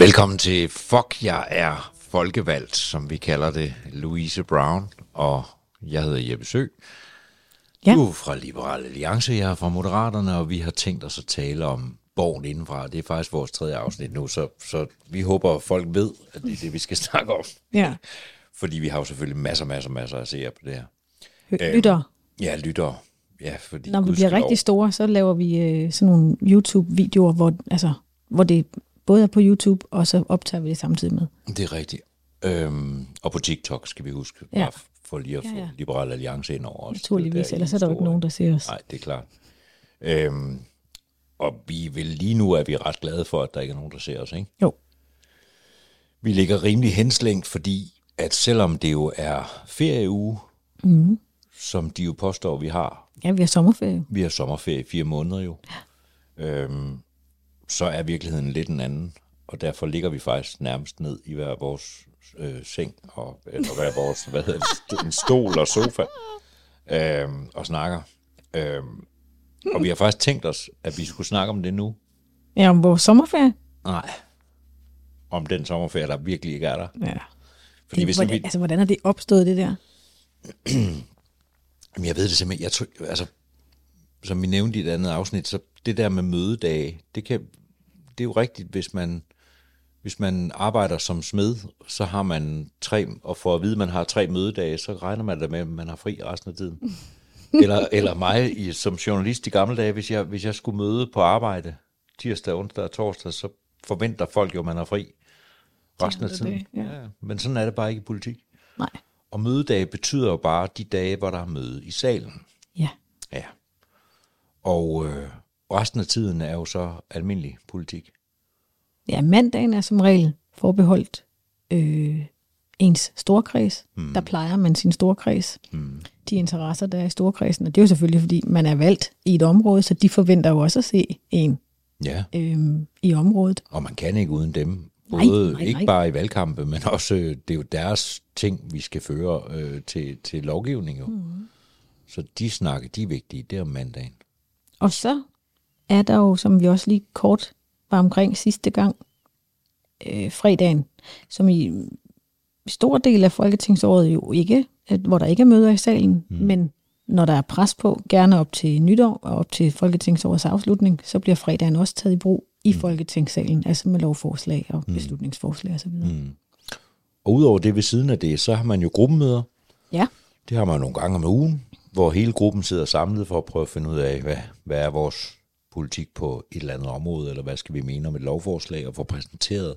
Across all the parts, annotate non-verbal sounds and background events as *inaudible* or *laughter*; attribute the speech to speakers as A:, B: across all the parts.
A: Velkommen til Fuck, jeg er folkevalgt, som vi kalder det, Louise Brown, og jeg hedder Jeppe Sø.
B: Ja.
A: Du er fra Liberal Alliance, jeg er fra Moderaterne, og vi har tænkt os at tale om borgen indenfra. Det er faktisk vores tredje afsnit nu, så, så vi håber, at folk ved, at det er det, vi skal *laughs* snakke om.
B: Ja.
A: Fordi vi har jo selvfølgelig masser, masser, masser at se på det her.
B: Hø- Lytter.
A: Ja, lytter. Ja, fordi
B: Når vi bliver rigtig store, så laver vi øh, sådan nogle YouTube-videoer, hvor, altså, hvor det både er på YouTube, og så optager vi det samtidig med.
A: Det er rigtigt. Øhm, og på TikTok skal vi huske,
B: Ja.
A: bare for lige at få
B: Ja, ja.
A: Liberal Alliance ind over os.
B: Naturligvis, ellers er der jo ikke nogen, der ser os.
A: Nej, det er klart. Øhm, og vi vil lige nu er vi ret glade for, at der ikke er nogen, der ser os. Ikke?
B: Jo.
A: Vi ligger rimelig henslængt, fordi at selvom det jo er ferieuge, mm. som de jo påstår, vi har,
B: Ja, vi har sommerferie.
A: vi har sommerferie i fire måneder jo, øhm, så er virkeligheden lidt en anden. Og derfor ligger vi faktisk nærmest ned i hver vores øh, seng, og, eller hver vores, hvad hedder det, en stol og sofa, øhm, og snakker. Øhm, og vi har faktisk tænkt os, at vi skulle snakke om det nu.
B: Ja, om vores sommerferie.
A: Nej. Om den sommerferie, der virkelig ikke er der.
B: Ja.
A: Fordi
B: Det,
A: hvis
B: hvordan,
A: vi,
B: altså, hvordan er det opstået, det der? *clears throat*
A: Jamen, jeg ved det simpelthen. Jeg tror, altså, som vi nævnte i et andet afsnit, så det der med mødedage, det, kan, det er jo rigtigt, hvis man, hvis man arbejder som smed, så har man tre, og for at vide, at man har tre mødedage, så regner man da med, at man har fri resten af tiden. *laughs* eller, eller mig i, som journalist i gamle dage, hvis jeg, hvis jeg skulle møde på arbejde tirsdag, onsdag og torsdag, så forventer folk jo, at man har fri resten af tiden.
B: ja.
A: Ja, men sådan er det bare ikke i politik.
B: Nej.
A: Og mødedage betyder jo bare de dage, hvor der er møde i salen.
B: Ja.
A: Ja. Og øh, resten af tiden er jo så almindelig politik.
B: Ja, mandagen er som regel forbeholdt øh, ens storkreds. Mm. Der plejer man sin storkreds. Mm. De interesser, der er i storkredsen. Og det er jo selvfølgelig, fordi man er valgt i et område, så de forventer jo også at se en
A: Ja.
B: øh, i området.
A: Og man kan ikke uden dem.
B: Nej,
A: Både
B: nej,
A: ikke
B: nej.
A: bare i valgkampe, men også, øh, det er jo deres ting, vi skal føre øh, til, til lovgivning. Jo. Mm. Så de snakker, de er vigtige, det er om mandagen.
B: Og så er der jo, som vi også lige kort var omkring sidste gang, øh, fredagen, som i stor del af folketingsåret jo ikke, at, hvor der ikke er møder i salen, mm. men når der er pres på, gerne op til nytår og op til folketingsårets afslutning, så bliver fredagen også taget i brug i mm. folketingssalen, altså med lovforslag og mm. beslutningsforslag osv. Mm.
A: Og udover det ved siden af det, så har man jo gruppemøder.
B: Ja,
A: Det har man nogle gange om ugen, hvor hele gruppen sidder samlet for at prøve at finde ud af, hvad, hvad er vores politik på et eller andet område, eller hvad skal vi mene om et lovforslag, og få præsenteret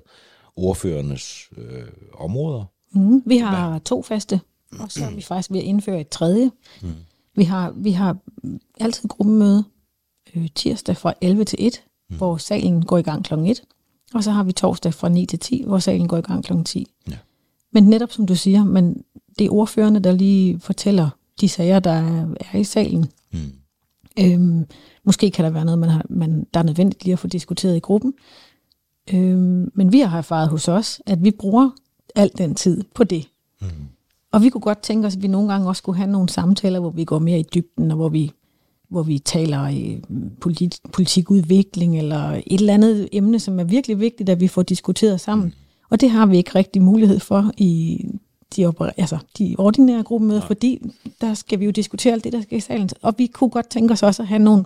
A: ordførernes øh, områder.
B: Mm, vi har to faste, og så er vi faktisk ved at indføre et tredje. Mm. Vi, har, vi har altid gruppemøde øh, tirsdag fra 11 til 1, mm. hvor salen går i gang kl. 1. Og så har vi torsdag fra 9 til 10, hvor salen går i gang kl. 10.
A: Ja.
B: Men netop som du siger, men det er ordførerne, der lige fortæller de sager, der er, er i salen.
A: Mm.
B: Øhm, måske kan der være noget, man har, man, der er nødvendigt lige at få diskuteret i gruppen. Øhm, men vi har erfaret hos os, at vi bruger al den tid på det. Mm. Og vi kunne godt tænke os, at vi nogle gange også skulle have nogle samtaler, hvor vi går mere i dybden, og hvor vi, hvor vi taler i politi- politikudvikling, eller et eller andet emne, som er virkelig vigtigt, at vi får diskuteret sammen. Mm. Og det har vi ikke rigtig mulighed for i de, oper- altså, de ordinære gruppemøder, ja. fordi der skal vi jo diskutere alt det, der skal i salen. Og vi kunne godt tænke os også at have nogle,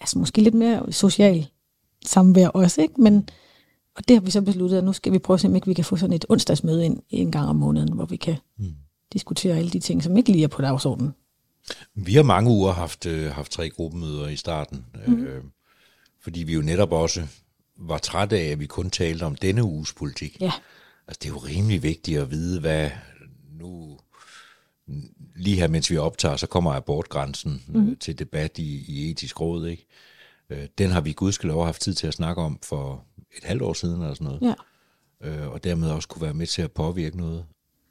B: altså måske lidt mere social samvær også, ikke? Men, og det har vi så besluttet, at nu skal vi prøve at se, om ikke vi kan få sådan et onsdagsmøde ind en gang om måneden, hvor vi kan mm. diskutere alle de ting, som ikke lige er på dagsordenen.
A: Vi har mange uger haft, øh, haft tre gruppemøder i starten, mm. øh, fordi vi jo netop også var trætte af, at vi kun talte om denne uges politik.
B: Ja.
A: Altså, det er jo rimelig vigtigt at vide, hvad nu... Lige her, mens vi optager, så kommer abortgrænsen mm. øh, til debat i, i etisk råd, ikke? Øh, den har vi gudskelov haft tid til at snakke om for et halvt år siden eller sådan noget.
B: Ja.
A: øh, og dermed også kunne være med til at påvirke noget.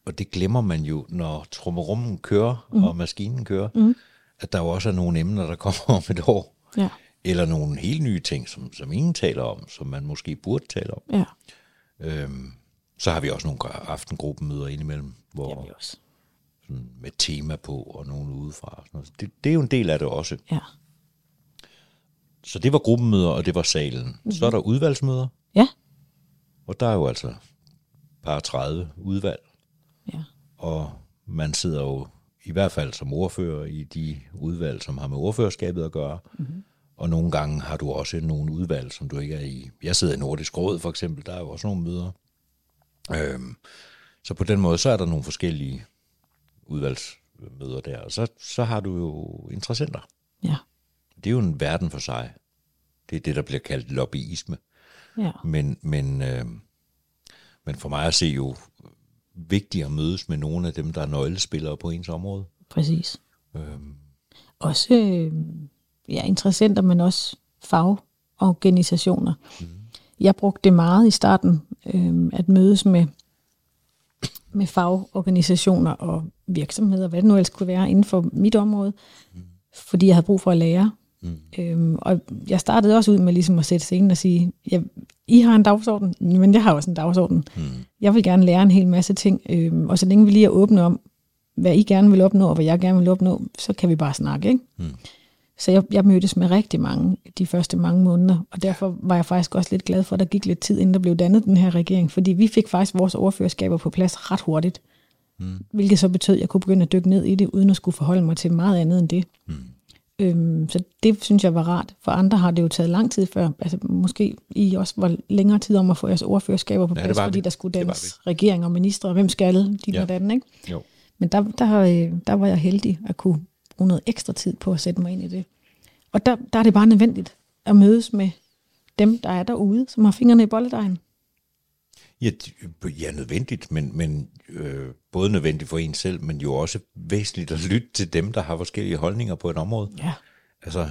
A: Og det glemmer man jo, når trummerummen kører, mm. og maskinen kører, mm. at der jo også er nogle emner, der *laughs* kommer om et år.
B: Ja.
A: Eller nogle helt nye ting, som, som ingen taler om, som man måske burde tale om.
B: Ja.
A: Øhm, så har vi også nogle aftengruppemøder indimellem, hvor
B: Det har vi også.
A: sådan, med tema på og nogen udefra. Og sådan noget. Det, det er jo en del af det også.
B: Ja.
A: Så det var gruppemøder, og det var salen. Mm. Så er der udvalgsmøder.
B: Ja.
A: Og der er jo altså bare 30 udvalg,
B: Ja.
A: og man sidder jo i hvert fald som ordfører i de udvalg, som har med ordførerskabet at gøre. Mm-hmm. Og nogle gange har du også nogle udvalg, som du ikke er i. Jeg sidder i Nordisk Råd for eksempel, der er jo også nogle møder. Øhm, så på den måde, så er der nogle forskellige udvalgsmøder der. Og så, så har du jo interessenter.
B: Ja.
A: Det er jo en verden for sig. Det er det, der bliver kaldt lobbyisme.
B: Ja.
A: Men, men, øh, men for mig at se jo vigtigt at mødes med nogle af dem, der er nøglespillere på ens område.
B: Præcis.
A: Øhm,
B: Også øh, ja, interessenter, men også fagorganisationer. Mm. Jeg brugte det meget i starten, øh, at mødes med, med fagorganisationer og virksomheder, hvad det nu ellers kunne være inden for mit område, mm. fordi jeg havde brug for at lære. Mm. Øhm, og jeg startede også ud med ligesom at sætte scenen og sige, ja, I har en dagsorden, men jeg har også en dagsorden. Mm. Jeg vil gerne lære en hel masse ting, øhm, og så længe vi lige er åbne om, hvad I gerne vil opnå, og hvad jeg gerne vil opnå, så kan vi bare snakke. Ikke? Mm. Så jeg, jeg mødtes med rigtig mange de første mange måneder, og derfor var jeg faktisk også lidt glad for, at der gik lidt tid, inden der blev dannet den her regering, fordi vi fik faktisk vores ordførerskaber på plads ret hurtigt, mm. hvilket så betød, at jeg kunne begynde at dykke ned i det, uden at skulle forholde mig til meget andet end det. Mm. Øhm, så det synes jeg var rart. For andre har det jo taget lang tid før. Altså måske I også var længere tid om at få jeres ordførerskaber på
A: Ja,
B: plads, fordi
A: vi.
B: der skulle dannes regering og ministre, og hvem skal de
A: Ja.
B: ja. og den, ikke?
A: jo.
B: Men der, der, øh, der var jeg heldig at kunne bruge noget ekstra tid på at sætte mig ind i det. Og der, der er det bare nødvendigt at mødes med dem, der er derude, som har fingrene i bolledejen.
A: Ja, ja, nødvendigt, men, men øh, både nødvendigt for en selv, men jo også væsentligt at lytte til dem, der har forskellige holdninger på et område.
B: Ja.
A: Altså,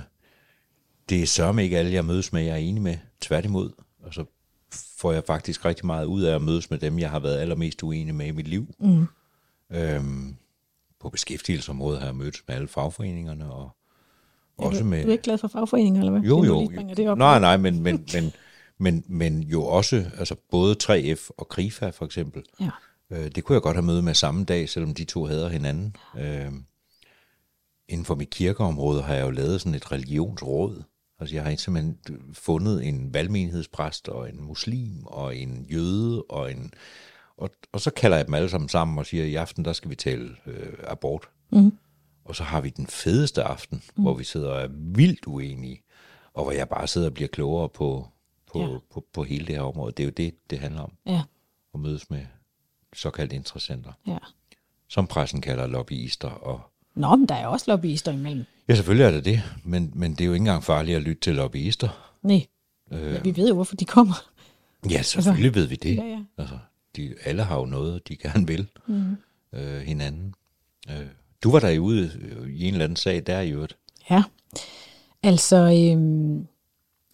A: det er sørme ikke alle, jeg mødes med, jeg er enig med. Tværtimod. Altså, får jeg faktisk rigtig meget ud af at mødes med dem, jeg har været allermest uenig med i mit liv. Mm. Øhm, på beskæftigelsesområdet har jeg mødtes med alle fagforeningerne, og også
B: du,
A: med...
B: du er ikke glad for fagforeninger, eller hvad?
A: Jo, jo.
B: bringer det op.
A: Nej, nej, men, men, *laughs* men, men, men jo også, altså både 3F og KRIFA for eksempel,
B: Ja.
A: øh, det kunne jeg godt have møde med samme dag, selvom de to hader hinanden. Øh, inden for mit kirkeområde har jeg jo lavet sådan et religionsråd. Altså jeg har simpelthen fundet en valgmenighedspræst og en muslim og en jøde og en... Og, og så kalder jeg dem alle sammen sammen og siger, i aften der skal vi tale øh, abort.
B: Mm.
A: Og så har vi den fedeste aften, mm. hvor vi sidder og er vildt uenige, og hvor jeg bare sidder og bliver klogere på, på, ja.
B: Ja.
A: på, på hele det her område. Det er jo det, det handler om,
B: Ja,
A: at mødes med såkaldte interessenter,
B: ja.
A: som pressen kalder lobbyister. Og
B: Nå, men der er også lobbyister imellem.
A: ja, selvfølgelig er det det, men, men det er jo ikke engang farligt at lytte til lobbyister.
B: Nej,
A: Øh,
B: ja, vi ved jo, hvorfor de kommer.
A: ja, selvfølgelig ved vi det.
B: Ja, ja.
A: Altså, de, alle har jo noget, de gerne vil mm. øh, hinanden. Øh, du var der ude øh, i en eller anden sag der i øvrigt.
B: Ja, altså øhm,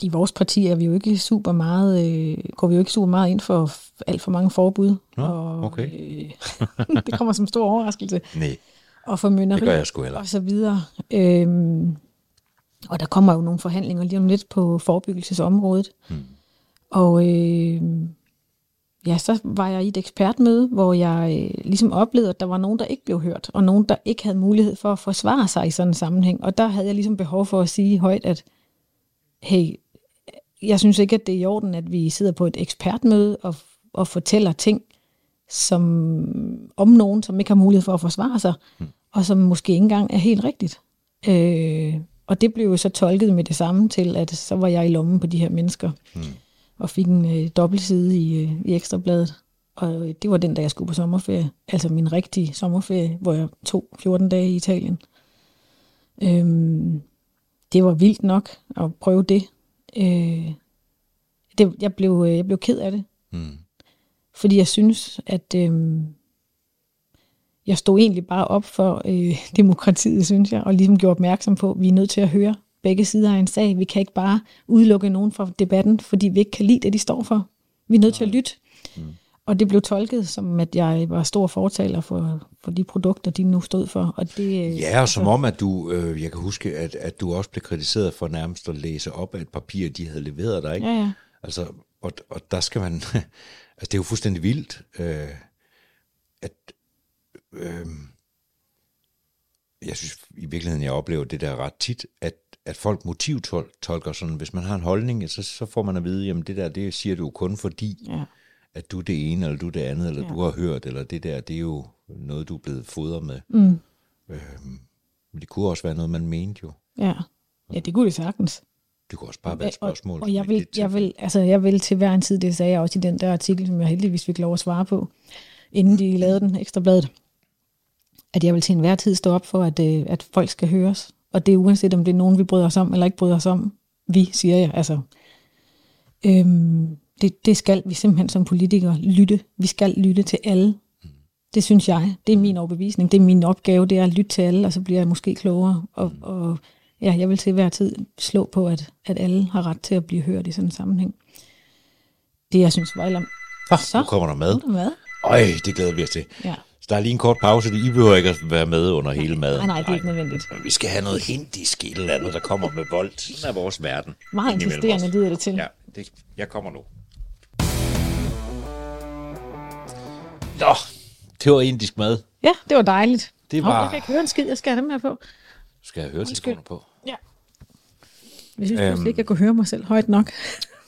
B: i vores parti er vi jo ikke super meget, øh, går vi jo ikke super meget ind for alt for mange forbud.
A: Nå,
B: og,
A: okay.
B: Øh, *laughs* det kommer som stor overraskelse.
A: Nej,
B: Og formynderi
A: det gør jeg sgu heller.
B: og så videre. Øhm, og der kommer jo nogle forhandlinger lige om lidt på forebyggelsesområdet. Hmm. Og øh, ja, så var jeg i et ekspertmøde, hvor jeg øh, ligesom oplevede, at der var nogen, der ikke blev hørt, og nogen, der ikke havde mulighed for at forsvare sig i sådan en sammenhæng. Og der havde jeg ligesom behov for at sige højt, at hey, jeg synes ikke, at det er i orden, at vi sidder på et ekspertmøde og, og fortæller ting, som om nogen, som ikke har mulighed for at forsvare sig, mm. og som måske ikke engang er helt rigtigt. Øh, og det blev jo så tolket med det samme til, at så var jeg i lommen på de her mennesker, mm. Og fik en øh, dobbeltside i, øh, i Ekstrabladet. Og øh, det var den, da jeg skulle på sommerferie, altså min rigtige sommerferie, hvor jeg tog 14 dage i Italien. Øhm, det var vildt nok at prøve det. Øh, det jeg, blev, øh, jeg blev ked af det,
A: Mm.
B: fordi jeg synes, at øh, jeg stod egentlig bare op for øh, *laughs* demokratiet, synes jeg, og ligesom gjorde opmærksom på, at vi er nødt til at høre begge sider af en sag. Vi kan ikke bare udelukke nogen fra debatten, fordi vi ikke kan lide det, de står for. Vi er nødt til at lytte. Mm. Og det blev tolket som, at jeg var stor fortaler for, for de produkter, de nu stod for. Og det,
A: Ja, og som om, at du, øh, jeg kan huske, at, at du også blev kritiseret for nærmest at læse op af et papir, de havde leveret dig, ikke?
B: Ja, ja.
A: Altså, og, og der skal man, *laughs* altså det er jo fuldstændig vildt, øh, at, øh, jeg synes i virkeligheden, jeg oplever det der ret tit, at, at folk motivtolker sådan, hvis man har en holdning, så, så får man at vide, jamen det der, det siger du kun fordi,
B: Ja.
A: at du er det ene, eller du er det andet, eller
B: Ja.
A: du har hørt, eller det der, det er jo noget, du er blevet fodret med.
B: Mm.
A: Øhm, men det kunne også være noget, man mente jo.
B: Ja. ja, det kunne det sagtens.
A: Det kunne også bare være et spørgsmål.
B: Og, og jeg, vil, jeg, vil, altså, jeg vil til hver en tid, det sagde jeg også i den der artikel, som jeg heldigvis fik lov at svare på, inden de lavede den ekstra bladet, at jeg vil til enhver tid stå op for, at, øh, at folk skal høres. Og det er uanset, om det er nogen, vi bryder os om, eller ikke bryder os om. Vi, siger jeg. Altså, øhm, det, det skal vi simpelthen som politikere lytte. Vi skal lytte til alle. Det synes jeg. Det er min overbevisning. Det er min opgave, det er at lytte til alle, og så bliver jeg måske klogere. Og, og ja, jeg vil til hver tid slå på, at, at alle har ret til at blive hørt i sådan en sammenhæng. Det, jeg synes var eller...
A: Ah,
B: Så.
A: nu kommer der mad.
B: Nu er der mad.
A: Øj, det glæder vi os til.
B: Ja.
A: Der er lige en kort pause. I behøver ikke at være med under hele maden.
B: Nej, nej, det er ikke nødvendigt.
A: Men vi skal have noget hindisk et eller andet, der kommer med vold. Sådan er vores verden.
B: Meget insisterende lyder det til.
A: Ja, det, jeg kommer nu. Nå, det var indisk mad.
B: Ja, det var dejligt.
A: Det var-
B: jeg kan ikke høre en skid, jeg skal have dem her på.
A: Skal jeg høre telefoner på?
B: Ja. Jeg synes
A: øhm.
B: ikke, jeg kunne høre mig selv højt nok.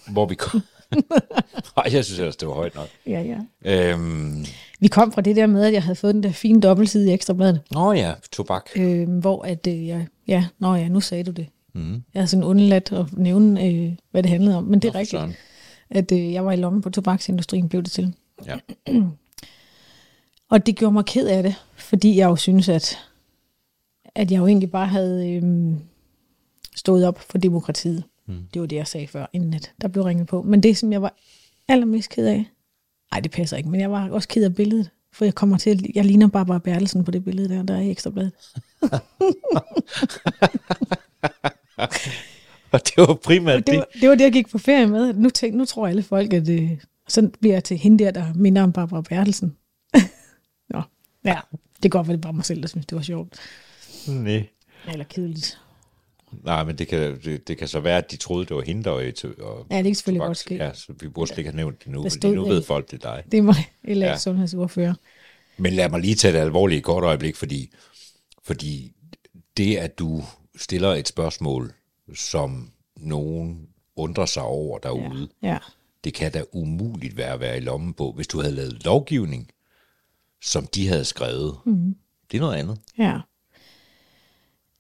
A: Hvor vi kom. *laughs* Nej, jeg synes ellers, det var højt nok.
B: ja, ja.
A: Øhm,
B: Vi kom fra det der med, at jeg havde fået den der fine dobbeltside i Ekstrabladet,
A: nå ja, tobak.
B: øh, hvor at, øh, jeg, ja, nå ja, nu sagde du det.
A: Mm.
B: Jeg havde sådan undladt at nævne, øh, hvad det handlede om, men det er
A: Nå,
B: rigtigt,
A: søren.
B: at øh, jeg var i lommen på tobaksindustrien, blev det til.
A: Ja. *clears throat*
B: Og det gjorde mig ked af det, fordi jeg jo synes, at, at jeg jo egentlig bare havde øhm, stået op for demokratiet. Mm. Det var det, jeg sagde før, inden at der blev ringet på. Men det, som jeg var allermest ked af, nej, det passer ikke, men jeg var også ked af billedet. For jeg kommer til, jeg ligner Barbara Bertelsen på det billede der, der er i Ekstrabladet. *laughs*
A: Og det var primært
B: Det var, det var det, jeg gik på ferie med. Nu, tænk, nu tror alle folk, at øh, sådan bliver jeg til hende der, der minder om Barbara Bertelsen. *laughs* Nå, ja, det går vel bare mig selv, der synes, det var sjovt.
A: Nej.
B: Eller kedeligt.
A: Nej, men det kan, det, det kan så være, at de troede, det var hende, der var i og
B: Ja, det kan selvfølgelig godt ske.
A: Ja, så vi burde slet ikke have nævnt det nu, fordi
B: stod
A: nu
B: det.
A: ved folk, det er dig.
B: Det er mig, eller ja.
A: Ja.
B: sundhedsordfører.
A: Men lad mig lige tage det alvorligt i kort øjeblik, fordi, fordi det, at du stiller et spørgsmål, som nogen undrer sig over derude, ja.
B: Ja.
A: det kan da umuligt være at være i lommen på, hvis du havde lavet lovgivning, som de havde skrevet. Mm. Det er noget andet.
B: ja.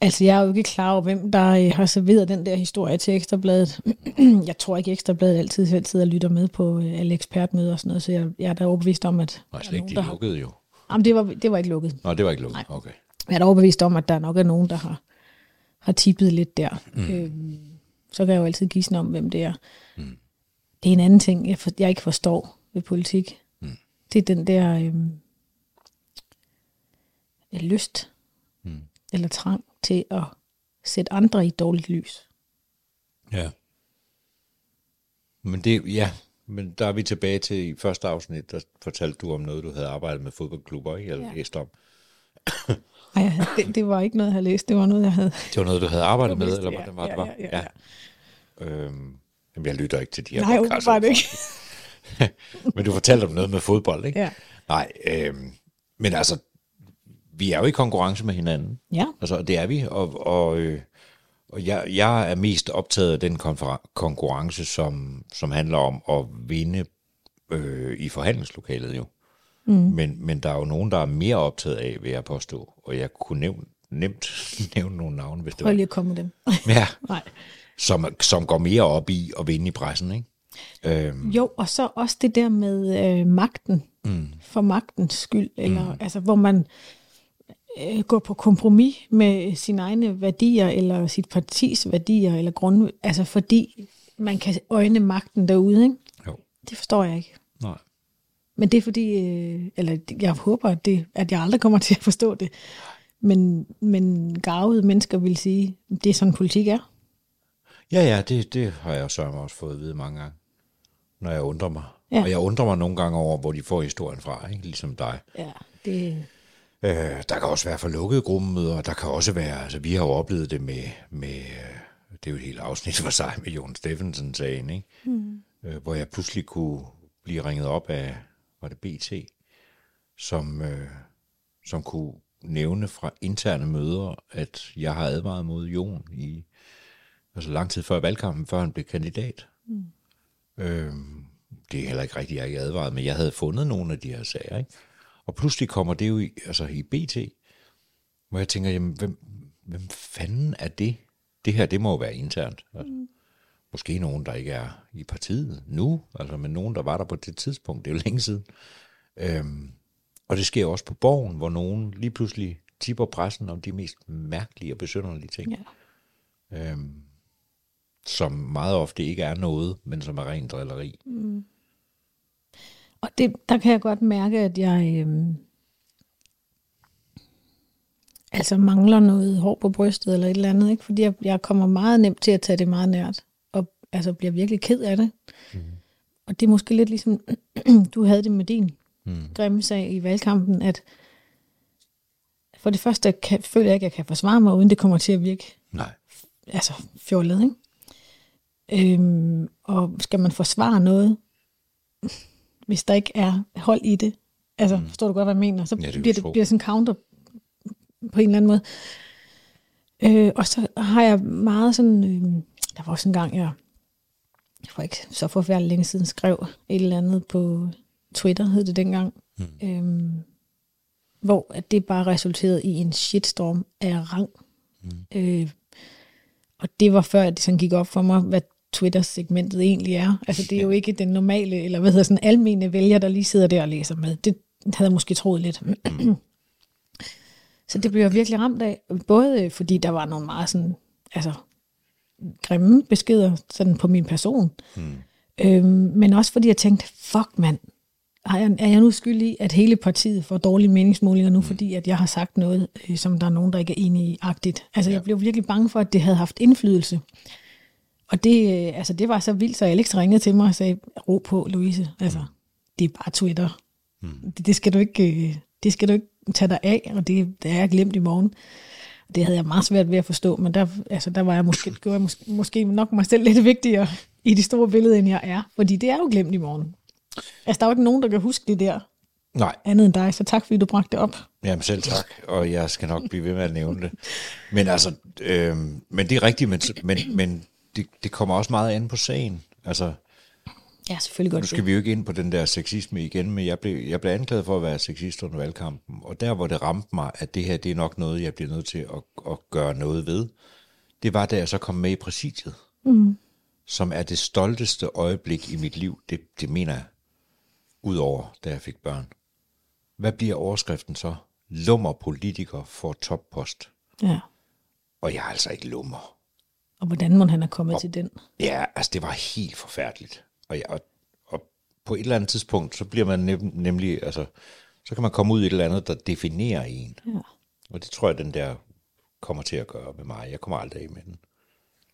B: Altså, jeg er jo ikke klar over, hvem der øh, har serveret den der historie til Ekstrabladet. *clears throat* jeg tror ikke, Ekstrabladet altid selv sidder og lytter med på øh, alle ekspertmøder og sådan noget, så jeg, jeg er da overbevist om, at
A: Nej, slet ikke, de
B: der har...
A: lukkede jo.
B: Jamen, det var, det var ikke lukket.
A: Nå, det var ikke lukket. Okay.
B: Jeg er da overbevist om, at der nok er nogen, der har, har tippet lidt der. Mm. Øhm, så kan jeg jo altid gisne om, hvem det er. Mm. Det er en anden ting, jeg, for, jeg ikke forstår ved politik. Mm. Det er den der øhm, lyst mm. eller trang til at sætte andre i et dårligt lys.
A: Ja. Men det, ja, men der er vi tilbage til i første afsnit, der fortalte du om noget, du havde arbejdet med fodboldklubber, ikke? Eller
B: Ja.
A: læst om. *coughs*
B: Ej, jeg havde, det, det var ikke noget, jeg havde læst. Det var noget, jeg havde...
A: Det var noget, du havde arbejdet med, eller
B: ja,
A: hvordan var det?
B: ja,
A: Var?
B: ja, ja,
A: Øhm, jamen, jeg lytter ikke til de her
B: Nej,
A: podcasts.
B: var det ikke. *laughs*
A: Men du fortalte om noget med fodbold, ikke?
B: Ja.
A: Nej, øhm, men altså, vi er jo i konkurrence med hinanden.
B: Ja,
A: Altså, det er vi, og, og, øh, og jeg, jeg er mest optaget af den konkurrence, som, som handler om at vinde øh, i forhandlingslokalet jo. Mm. Men, men der er jo nogen, der er mere optaget af, vil jeg påstå, og jeg kunne nævne, nemt *laughs* nævne nogle navne, hvis det
B: prøv
A: var.
B: lige at komme med dem. *laughs*
A: Ja,
B: Nej.
A: som, som går mere op i at vinde i pressen, ikke? Øhm,
B: Jo, og så også det der med øh, magten, mm. for magtens skyld, eller mm. altså hvor man øh, går på kompromis med sine egne værdier, eller sit partis værdier, eller grund, altså fordi man kan øjne magten derude, ikke?
A: jo,
B: Det forstår jeg ikke.
A: nej.
B: Men det er fordi, øh, eller jeg håber, at, det, at jeg aldrig kommer *laughs* til at forstå det. Men, men garvede mennesker vil sige, det er sådan politik er.
A: Ja, ja, det, det har jeg så også fået at vide mange gange, når jeg undrer mig.
B: Ja.
A: Og jeg undrer mig nogle gange over, hvor de får historien fra, ikke? ligesom dig.
B: Ja, det,
A: Øh, der kan også være for lukkede gruppemøder, der kan også være, altså vi har jo oplevet det med, med øh, det er jo et helt afsnit for sig med Jon Steffensen-sagen, ikke? Mm. Øh, hvor jeg pludselig kunne blive ringet op af, var det BT, som, øh, som kunne nævne fra interne møder, at jeg har advaret mod Jon i altså lang tid før valgkampen, før han blev kandidat. Mm. Øh, det er heller ikke rigtigt, jeg ikke advaret, men jeg havde fundet nogle af de her sager, ikke? Og pludselig kommer det jo i, altså i BT, hvor jeg tænker, jamen, hvem, hvem fanden er det? Det her, det må jo være internt. Altså, mm. Måske nogen, der ikke er i partiet nu, altså, men nogen, der var der på det tidspunkt, det er jo længe siden. Øhm, og det sker også på borgen, hvor nogen lige pludselig tipper pressen om de mest mærkelige og besynderlige ting.
B: Ja.
A: Øhm, som meget ofte ikke er noget, men som er ren drilleri.
B: Mm. Og det, der kan jeg godt mærke, at jeg øhm, altså mangler noget hår på brystet eller et eller andet, ikke? fordi jeg, jeg kommer meget nemt til at tage det meget nært, og altså bliver virkelig ked af det. Mm. Og det er måske lidt ligesom, *clears throat* du havde det med din mm. grimme sag i valgkampen, at for det første kan, føler jeg ikke, at jeg kan forsvare mig, uden det kommer til at virke
A: Nej.
B: altså fjollet, ikke? Øhm, og skal man forsvare noget, hvis der ikke er hold i det, altså mm. forstår du godt, hvad jeg mener, så
A: Ja, det er
B: bliver det bliver sådan counter på en eller anden måde. Øh, og så har jeg meget sådan, øh, der var også en gang, jeg, jeg var ikke så forfærdeligt længe siden, skrev et eller andet på Twitter, hed det dengang, mm. øhm, hvor at det bare resulterede i en shitstorm af rang. Mm. Øh, og det var før, at det sådan gik op for mig, hvad Twitter-segmentet egentlig er. Altså det er jo ikke den normale, eller hvad hedder sådan, almene vælger, der lige sidder der og læser med. Det havde jeg måske troet lidt. Så det blev jeg virkelig ramt af. Både øh, fordi der var nogle meget sådan, altså, grimme beskeder sådan på min person. Mm. Øhm, men også fordi jeg tænkte, fuck mand, er jeg, er jeg nu skyldig at hele partiet får dårlige meningsmålinger nu, mm. fordi at jeg har sagt noget, øh, som der er nogen, der ikke er enige i agtigt. Altså ja. jeg blev virkelig bange for, at det havde haft indflydelse. Og det, øh, altså, det var så vildt, så Alex ringede til mig og sagde, ro på, Louise. Altså, det er bare Twitter. Mm. Det, det, skal du ikke, øh, det skal du ikke tage dig af, og det, det er jeg glemt i morgen. Det havde jeg meget svært ved at forstå, men der, altså, der var jeg måske, *laughs* gjorde jeg måske, måske nok mig selv lidt vigtigere i det store billede, end jeg er. Fordi det er jo glemt i morgen. Altså, der er jo ikke nogen, der kan huske det der
A: Nej,
B: andet end dig, så tak fordi du bragte det op.
A: jamen selv tak, og jeg skal nok blive ved med at nævne det. Men altså, øh, men det er rigtigt, men, men, men det, det kommer også meget an på sagen. Altså,
B: Ja, selvfølgelig
A: Nu
B: godt
A: skal
B: det.
A: vi jo ikke ind på den der sexisme igen, men jeg blev, jeg blev anklaget for at være sexist under valgkampen, og der hvor det ramte mig, at det her det er nok noget, jeg bliver nødt til at, at gøre noget ved, det var da jeg så kom med i præsidiet, mm. som er det stolteste øjeblik i mit liv, det, det mener jeg, udover da jeg fik børn. Hvad bliver overskriften så? Lummer politiker får toppost.
B: Ja.
A: Og jeg er altså ikke lummer.
B: Og hvordan må han er kommet til den?
A: Ja, altså det var helt forfærdeligt. Og, jeg, og, og på et eller andet tidspunkt, så bliver man nem, nemlig, altså, så kan man komme ud i et eller andet, der definerer en.
B: Ja.
A: Og det tror jeg, den der kommer til at gøre med mig. Jeg kommer aldrig af med den.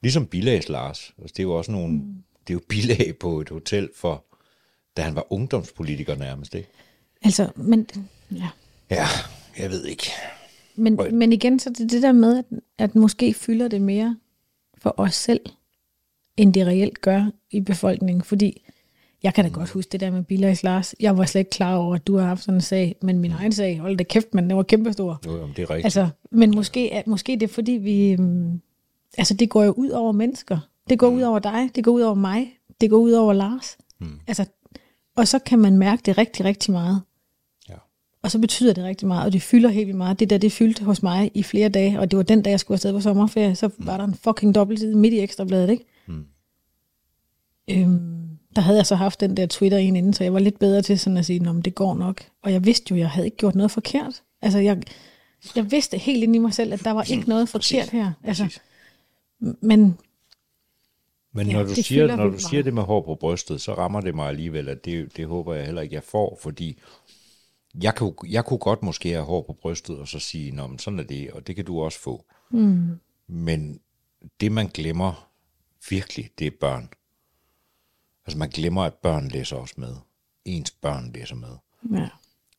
A: Ligesom bilags Lars. Altså, det er jo også nogle, mm. det er jo bilag på et hotel for, da han var ungdomspolitiker nærmest, ikke?
B: Altså, men, ja.
A: Ja, jeg ved ikke.
B: men, men igen, så det, det der med, at, at måske fylder det mere for os selv, end det reelt gør i befolkningen. Fordi jeg kan da godt huske det der med Bilags Lars. Jeg var slet ikke klar over, at du har haft sådan en sag, men min egen sag, hold da kæft, men den var kæmpestor.
A: Jo, jamen, det er rigtigt.
B: Altså, men måske, måske det er fordi, vi... øhm, Altså, det går jo ud over mennesker. Det går ud over dig, det går ud over mig, det går ud over Lars. Mm. Altså, og så kan man mærke det rigtig, rigtig meget. Og så betyder det rigtig meget, og det fylder helt vildt meget. Det der, det fyldte hos mig i flere dage, og det var den dag, jeg skulle afsted på sommerferie, så var der en fucking dobbeltside midt i ekstrabladet, ikke? Mm. Øhm, der havde jeg så haft den der Twitter en inden, så jeg var lidt bedre til sådan at sige, men det går nok. Og jeg vidste jo, jeg havde ikke gjort noget forkert. Altså, jeg, jeg vidste helt ind i mig selv, at der var ikke noget forkert her. Altså, men
A: Men
B: Ja,
A: når du,
B: det
A: siger, når du
B: vildt
A: siger det med hår på brystet, så rammer det mig alligevel, at det, det håber jeg heller ikke, jeg får, fordi jeg kunne, jeg kunne godt måske have hår på brystet, og så sige, Nå, men sådan er det, og det kan du også få. Mm. Men det, man glemmer virkelig, det er børn. Altså man glemmer, at børn læser også med. Ens børn læser med.
B: ja,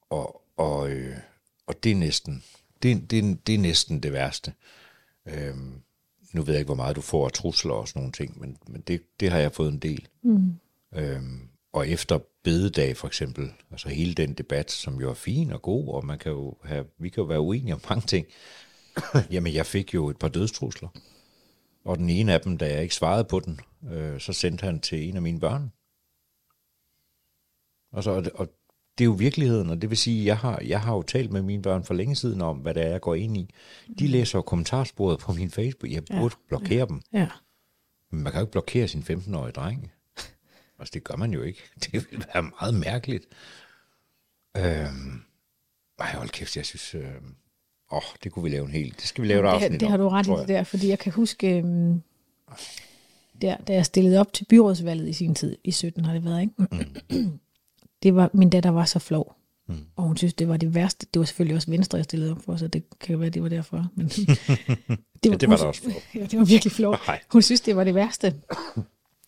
A: Og, og, øh, og det er næsten det, det, det er næsten det værste. Øhm, nu ved jeg ikke, hvor meget du får af trusler og sådan nogle ting, men, men det, det har jeg fået en del. Mm. Øhm, og efter bededag for eksempel, altså hele den debat, som jo er fin og god, og man kan jo have, vi kan jo være uenige om mange ting, *coughs* jamen jeg fik jo et par dødstrusler. Og den ene af dem, da jeg ikke svarede på den, øh, så sendte han til en af mine børn. Og, så, og, det- og det er jo virkeligheden, og det vil sige, jeg har, jeg har jo talt med mine børn for længe siden om, hvad det er, jeg går ind i. De læser jo kommentarsporet på min Facebook. Jeg burde ja. blokere dem.
B: Ja.
A: Men man kan jo ikke blokere sin 15-årige dreng. Altså, det gør man jo ikke. *laughs* Det vil være meget mærkeligt. Øhm, ej, hold kæft, jeg synes... Øhm, åh, det kunne vi lave en helt... Det skal vi lave et
B: det,
A: afsnit
B: har- det har du ret i det der, fordi jeg kan huske, øhm, der, da jeg stillede op til byrådsvalget i sin tid, i 17 har det været, ikke?
A: Mm. *clears throat*
B: det var, min datter var så flov, og hun synes, det var det værste. Det var selvfølgelig også Venstre, jeg stillede op for, så det kan jo være, det var derfor. Men *laughs* *laughs* det,
A: Ja, det var
B: hun-
A: også flot.
B: Ja, det var virkelig flot. Hun synes, det var det værste,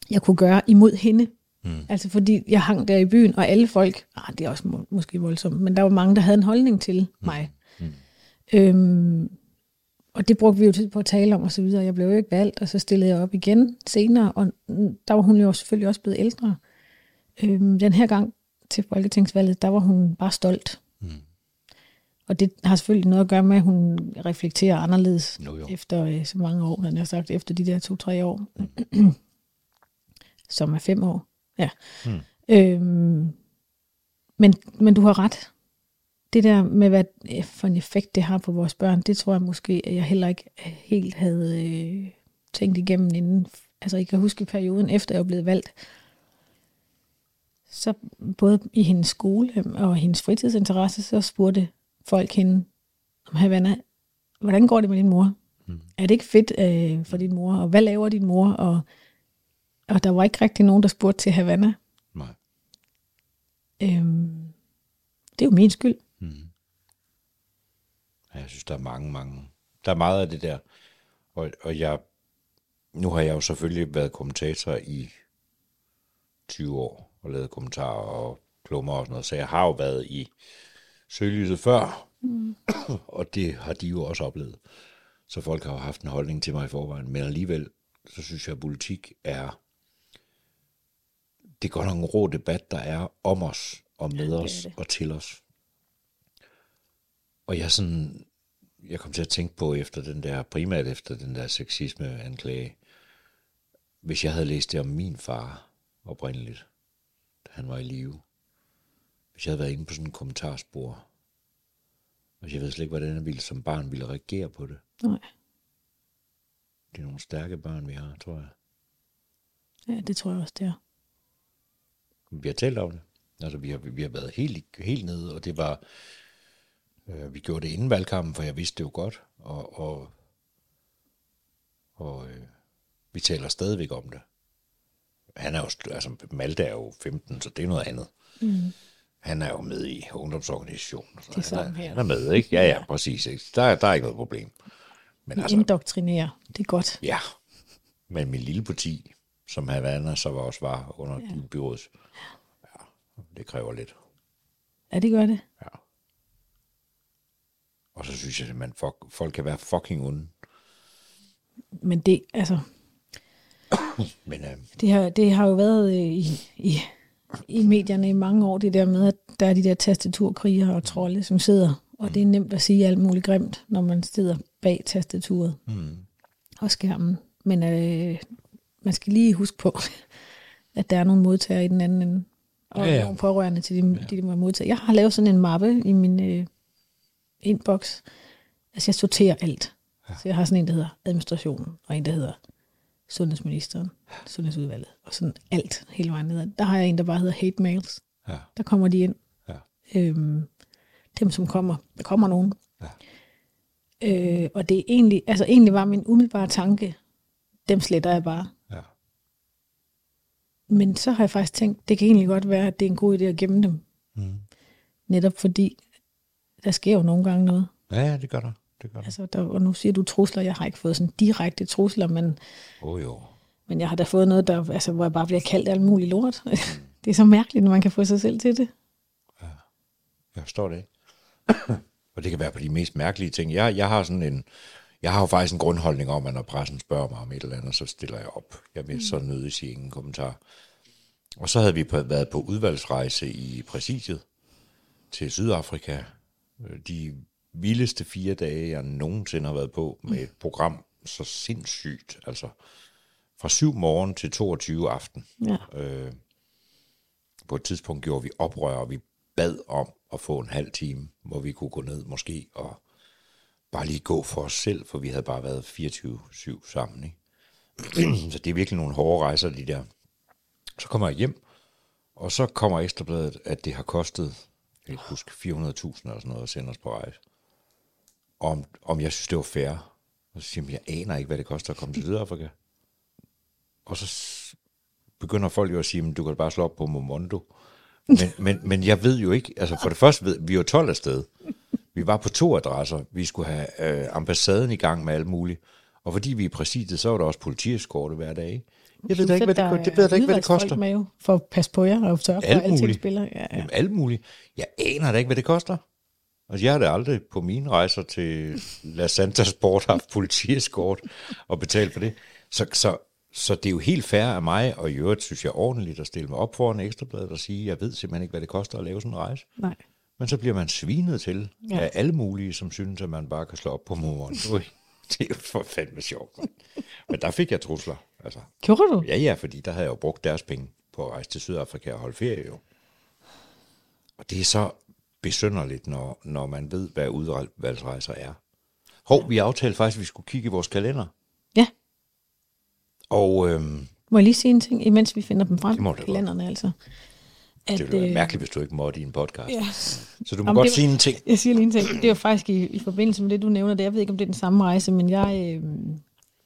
B: jeg kunne gøre imod hende. Mm. Altså fordi jeg hang der i byen, og alle folk, ah, det er også må, måske voldsomt, men der var mange, der havde en holdning til mig. Mm. Øhm, og det brugte vi jo tid på at tale om og så videre. Jeg blev jo ikke valgt, og så stillede jeg op igen senere, og mm, der var hun jo selvfølgelig også blevet ældre. Øhm, den her gang til Folketingsvalget, der var hun bare stolt. Mm. Og det har selvfølgelig noget at gøre med, at hun reflekterer anderledes
A: Jo, jo.
B: efter øh, så mange år, han har sagt, efter de der to-tre år, *clears throat* som er fem år. Ja. Mm. Øhm, men, men du har ret. Det der med, hvad øh, for en effekt det har på vores børn, det tror jeg måske, at jeg heller ikke helt havde øh, tænkt igennem inden. Altså, jeg kan huske perioden efter jeg blev valgt, så både i hendes skole og hendes fritidsinteresse, så spurgte folk hende, om Havana, hvordan går det med din mor? Mm. Er det ikke fedt øh, for din mor? Og hvad laver din mor? Og, og der var ikke rigtig nogen, der spurgte til Havana.
A: Nej.
B: Øhm, det er jo min skyld.
A: Ja, Jeg synes, der er mange, mange... Der er meget af det der. Og, og jeg... Nu har jeg jo selvfølgelig været kommentator i 20 år, og lavet kommentarer og klummer og sådan noget, så jeg har jo været i søgelyset før, mm. og det har de jo også oplevet. Så folk har jo haft en holdning til mig i forvejen, men alligevel, så synes jeg, at politik er... Det er godt nok en rå debat, der er om os, og med
B: det er
A: os,
B: det.
A: og til os. Og jeg sådan, jeg kom til at tænke på efter den der, primært efter den der sexisme-anklage, hvis jeg havde læst det om min far oprindeligt, da han var i live, hvis jeg havde været inde på sådan en kommentarspor, og jeg ved slet ikke, hvordan jeg ville som barn ville reagere på det.
B: Nej,
A: Det er nogle stærke børn, vi har, tror jeg.
B: ja, det tror jeg også, det er.
A: Vi har talt om det. Altså, vi har, vi har været helt, helt nede, og det var... Øh, vi gjorde det inden valgkampen, for jeg vidste det jo godt, og, og, og øh, vi taler stadigvæk om det. Han er jo, altså Malte er jo 15, så det er noget andet. Mm. Han er jo med i ungdomsorganisationen. sådan
B: Det er samme
A: han, er,
B: her.
A: han er med, ikke? Ja, ja, præcis. Ikke? Der, der er ikke noget problem. Men
B: Vi
A: altså,
B: indoktrinerer. Det er godt.
A: Ja, men min lille parti, som Havana så var også var under ja. byrådet, ja, det kræver lidt.
B: Ja, det gør det.
A: Ja. Og så synes jeg, at man fuck, folk kan være fucking onde.
B: Men det, altså, *coughs*
A: Men øh,
B: det har, det har jo været øh, i, i, i medierne i mange år, det der med, at der er de der tastaturkrigere og trolde, som sidder, og det er nemt at sige alt muligt grimt, når man sidder bag tastaturet mm. og skærmen. Men øh, man skal lige huske på, *laughs* at der er nogle modtagere i den anden ende, og
A: Ja,
B: ja,
A: ja.
B: ja. nogle pårørende til de, de, de må modtage. Jeg har lavet sådan en mappe i min øh, inbox. Altså, jeg sorterer alt. Ja. Så jeg har sådan en, der hedder administrationen, og en, der hedder sundhedsministeren, sundhedsudvalget, og sådan alt hele vejen ned. Der har jeg en, der bare hedder hate mails.
A: ja,
B: Der kommer de ind.
A: ja,
B: Øhm, dem, som kommer. Der kommer nogen.
A: Ja.
B: Øh, og det er egentlig, altså egentlig var min umiddelbare tanke, dem sletter jeg bare.
A: Ja.
B: Men så har jeg faktisk tænkt, det kan egentlig godt være, at det er en god idé at gemme dem.
A: Mm.
B: Netop fordi, der sker jo nogle gange noget.
A: Ja, ja, det gør der. Det gør der.
B: Altså, der, og nu siger du trusler, jeg har ikke fået sådan direkte trusler, men,
A: Åh oh, jo.
B: men jeg har da fået noget, der, altså, hvor jeg bare bliver kaldt alt muligt lort. *laughs* det er så mærkeligt, når man kan få sig selv til det.
A: Jeg forstår det ikke. *coughs* og det kan være på de mest mærkelige ting. Jeg, jeg har sådan en, jeg har jo faktisk en grundholdning om, at når pressen spørger mig om et eller andet, så stiller jeg op. Jeg vil så nødig sige ingen kommentar. Og så havde vi på, været på udvalgsrejse i præsidiet til Sydafrika. De vildeste fire dage, jeg nogensinde har været på med et program så sindssygt. Altså fra 7 morgen til 22 aften.
B: Ja.
A: Øh, på et tidspunkt gjorde vi oprør, og vi bad om at få en halv time, hvor vi kunne gå ned måske og bare lige gå for os selv, for vi havde bare været 24-7 sammen. Ikke? *clears throat* så det er virkelig nogle hårde rejser, de der. Så kommer jeg hjem, og så kommer Ekstrabladet, at det har kostet, jeg kan huske, 400.000 eller sådan noget at sende os på rejse. Om, om jeg synes, det var fair. Og så siger jeg, jeg aner ikke, hvad det koster at komme til Sydafrika. Og så begynder folk jo at sige, "Men du kan bare slå op på Momondo. Men, men, men jeg ved jo ikke, altså for det første ved vi er jo 12 afsted. Vi var på to adresser. Vi skulle have øh, ambassaden i gang med alt muligt. Og fordi vi er præsiset, så var der også politieskorte hver dag. ikke? Jeg ved da ikke, hvad det, det, ved da ikke, hvad det koster.
B: Med jo, for at passe på jer og sørge for, at
A: Alt
B: alting
A: muligt.
B: spiller. Ja, ja.
A: Jamen, alt muligt. Jeg aner da ikke, hvad det koster. Altså, jeg har da aldrig på mine rejser til La Santa Sport haft politieskort og betalt for det. Så, så, så det er jo helt fair af mig, og i øvrigt synes jeg ordentligt at stille mig op foran ekstrabladet og sige, jeg ved simpelthen ikke, hvad det koster at lave sådan en rejse.
B: Nej.
A: Men så bliver man svinet til
B: Ja.
A: af alle mulige, som synes, at man bare kan slå op på moren. *laughs* Ui, det er jo for fandme sjovt. mand. Men der fik jeg trusler. Altså,
B: Gjorde du?
A: Ja, ja, fordi der havde jeg jo brugt deres penge på at rejse til Sydafrika og holde ferie jo. Og det er så besynderligt, når, når man ved, hvad udvalgsrejser er. Hov, vi aftalte faktisk, at vi skulle kigge i vores kalender.
B: Ja.
A: Og øhm,
B: Må jeg lige sige en ting, imens vi finder dem frem?
A: Det må godt.
B: kalenderne altså. At,
A: det ville være
B: øh,
A: mærkeligt, hvis du ikke måtte i en podcast.
B: Ja.
A: Så du må
B: Jamen,
A: godt
B: det-
A: sige en ting.
B: Jeg siger lige en ting. Det er jo faktisk i, i forbindelse med det, du nævner. Det. Jeg ved ikke, om det er den samme rejse, men jeg, øh,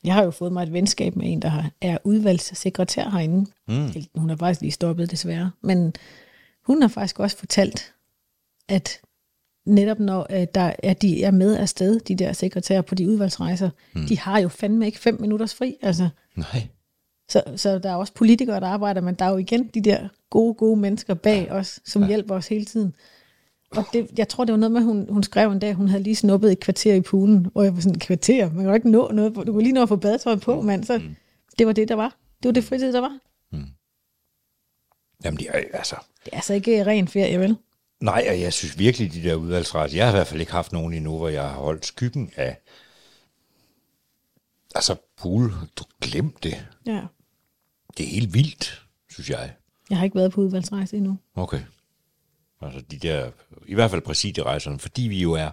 B: jeg har jo fået mig et venskab med en, der har, er udvalgssekretær herinde. Mm. Hun er faktisk lige stoppet, desværre. Men hun har faktisk også fortalt, at netop når øh, der er, de er med afsted, de der sekretærer på de udvalgsrejser, mm. de har jo fandme ikke fem minutters fri. Altså,
A: Nej.
B: Så, så der er også politikere, der arbejder, men der er jo igen de der gode, gode mennesker bag os, som ja. hjælper os hele tiden. Og det, jeg tror, det var noget med, hun, hun skrev en dag, hun havde lige snuppet et kvarter i poolen, og jeg var sådan, kvarter? Man kan jo ikke nå noget. Du kunne lige nå at få badetøj på, mand. Så det var det, der var. Det var det fritid, der var.
A: Jamen, de er, altså,
B: Det er altså ikke ren ferie, vel?
A: Nej, og jeg synes virkelig, de der udvalgsrejser, jeg har i hvert fald ikke haft nogen endnu, hvor jeg har holdt skyggen af, altså pool, du glem det.
B: Ja.
A: Det er helt vildt, synes jeg.
B: Jeg har ikke været på udvalgsrejse endnu.
A: Okay. Altså de der, i hvert fald præsidierejserne, fordi vi jo er,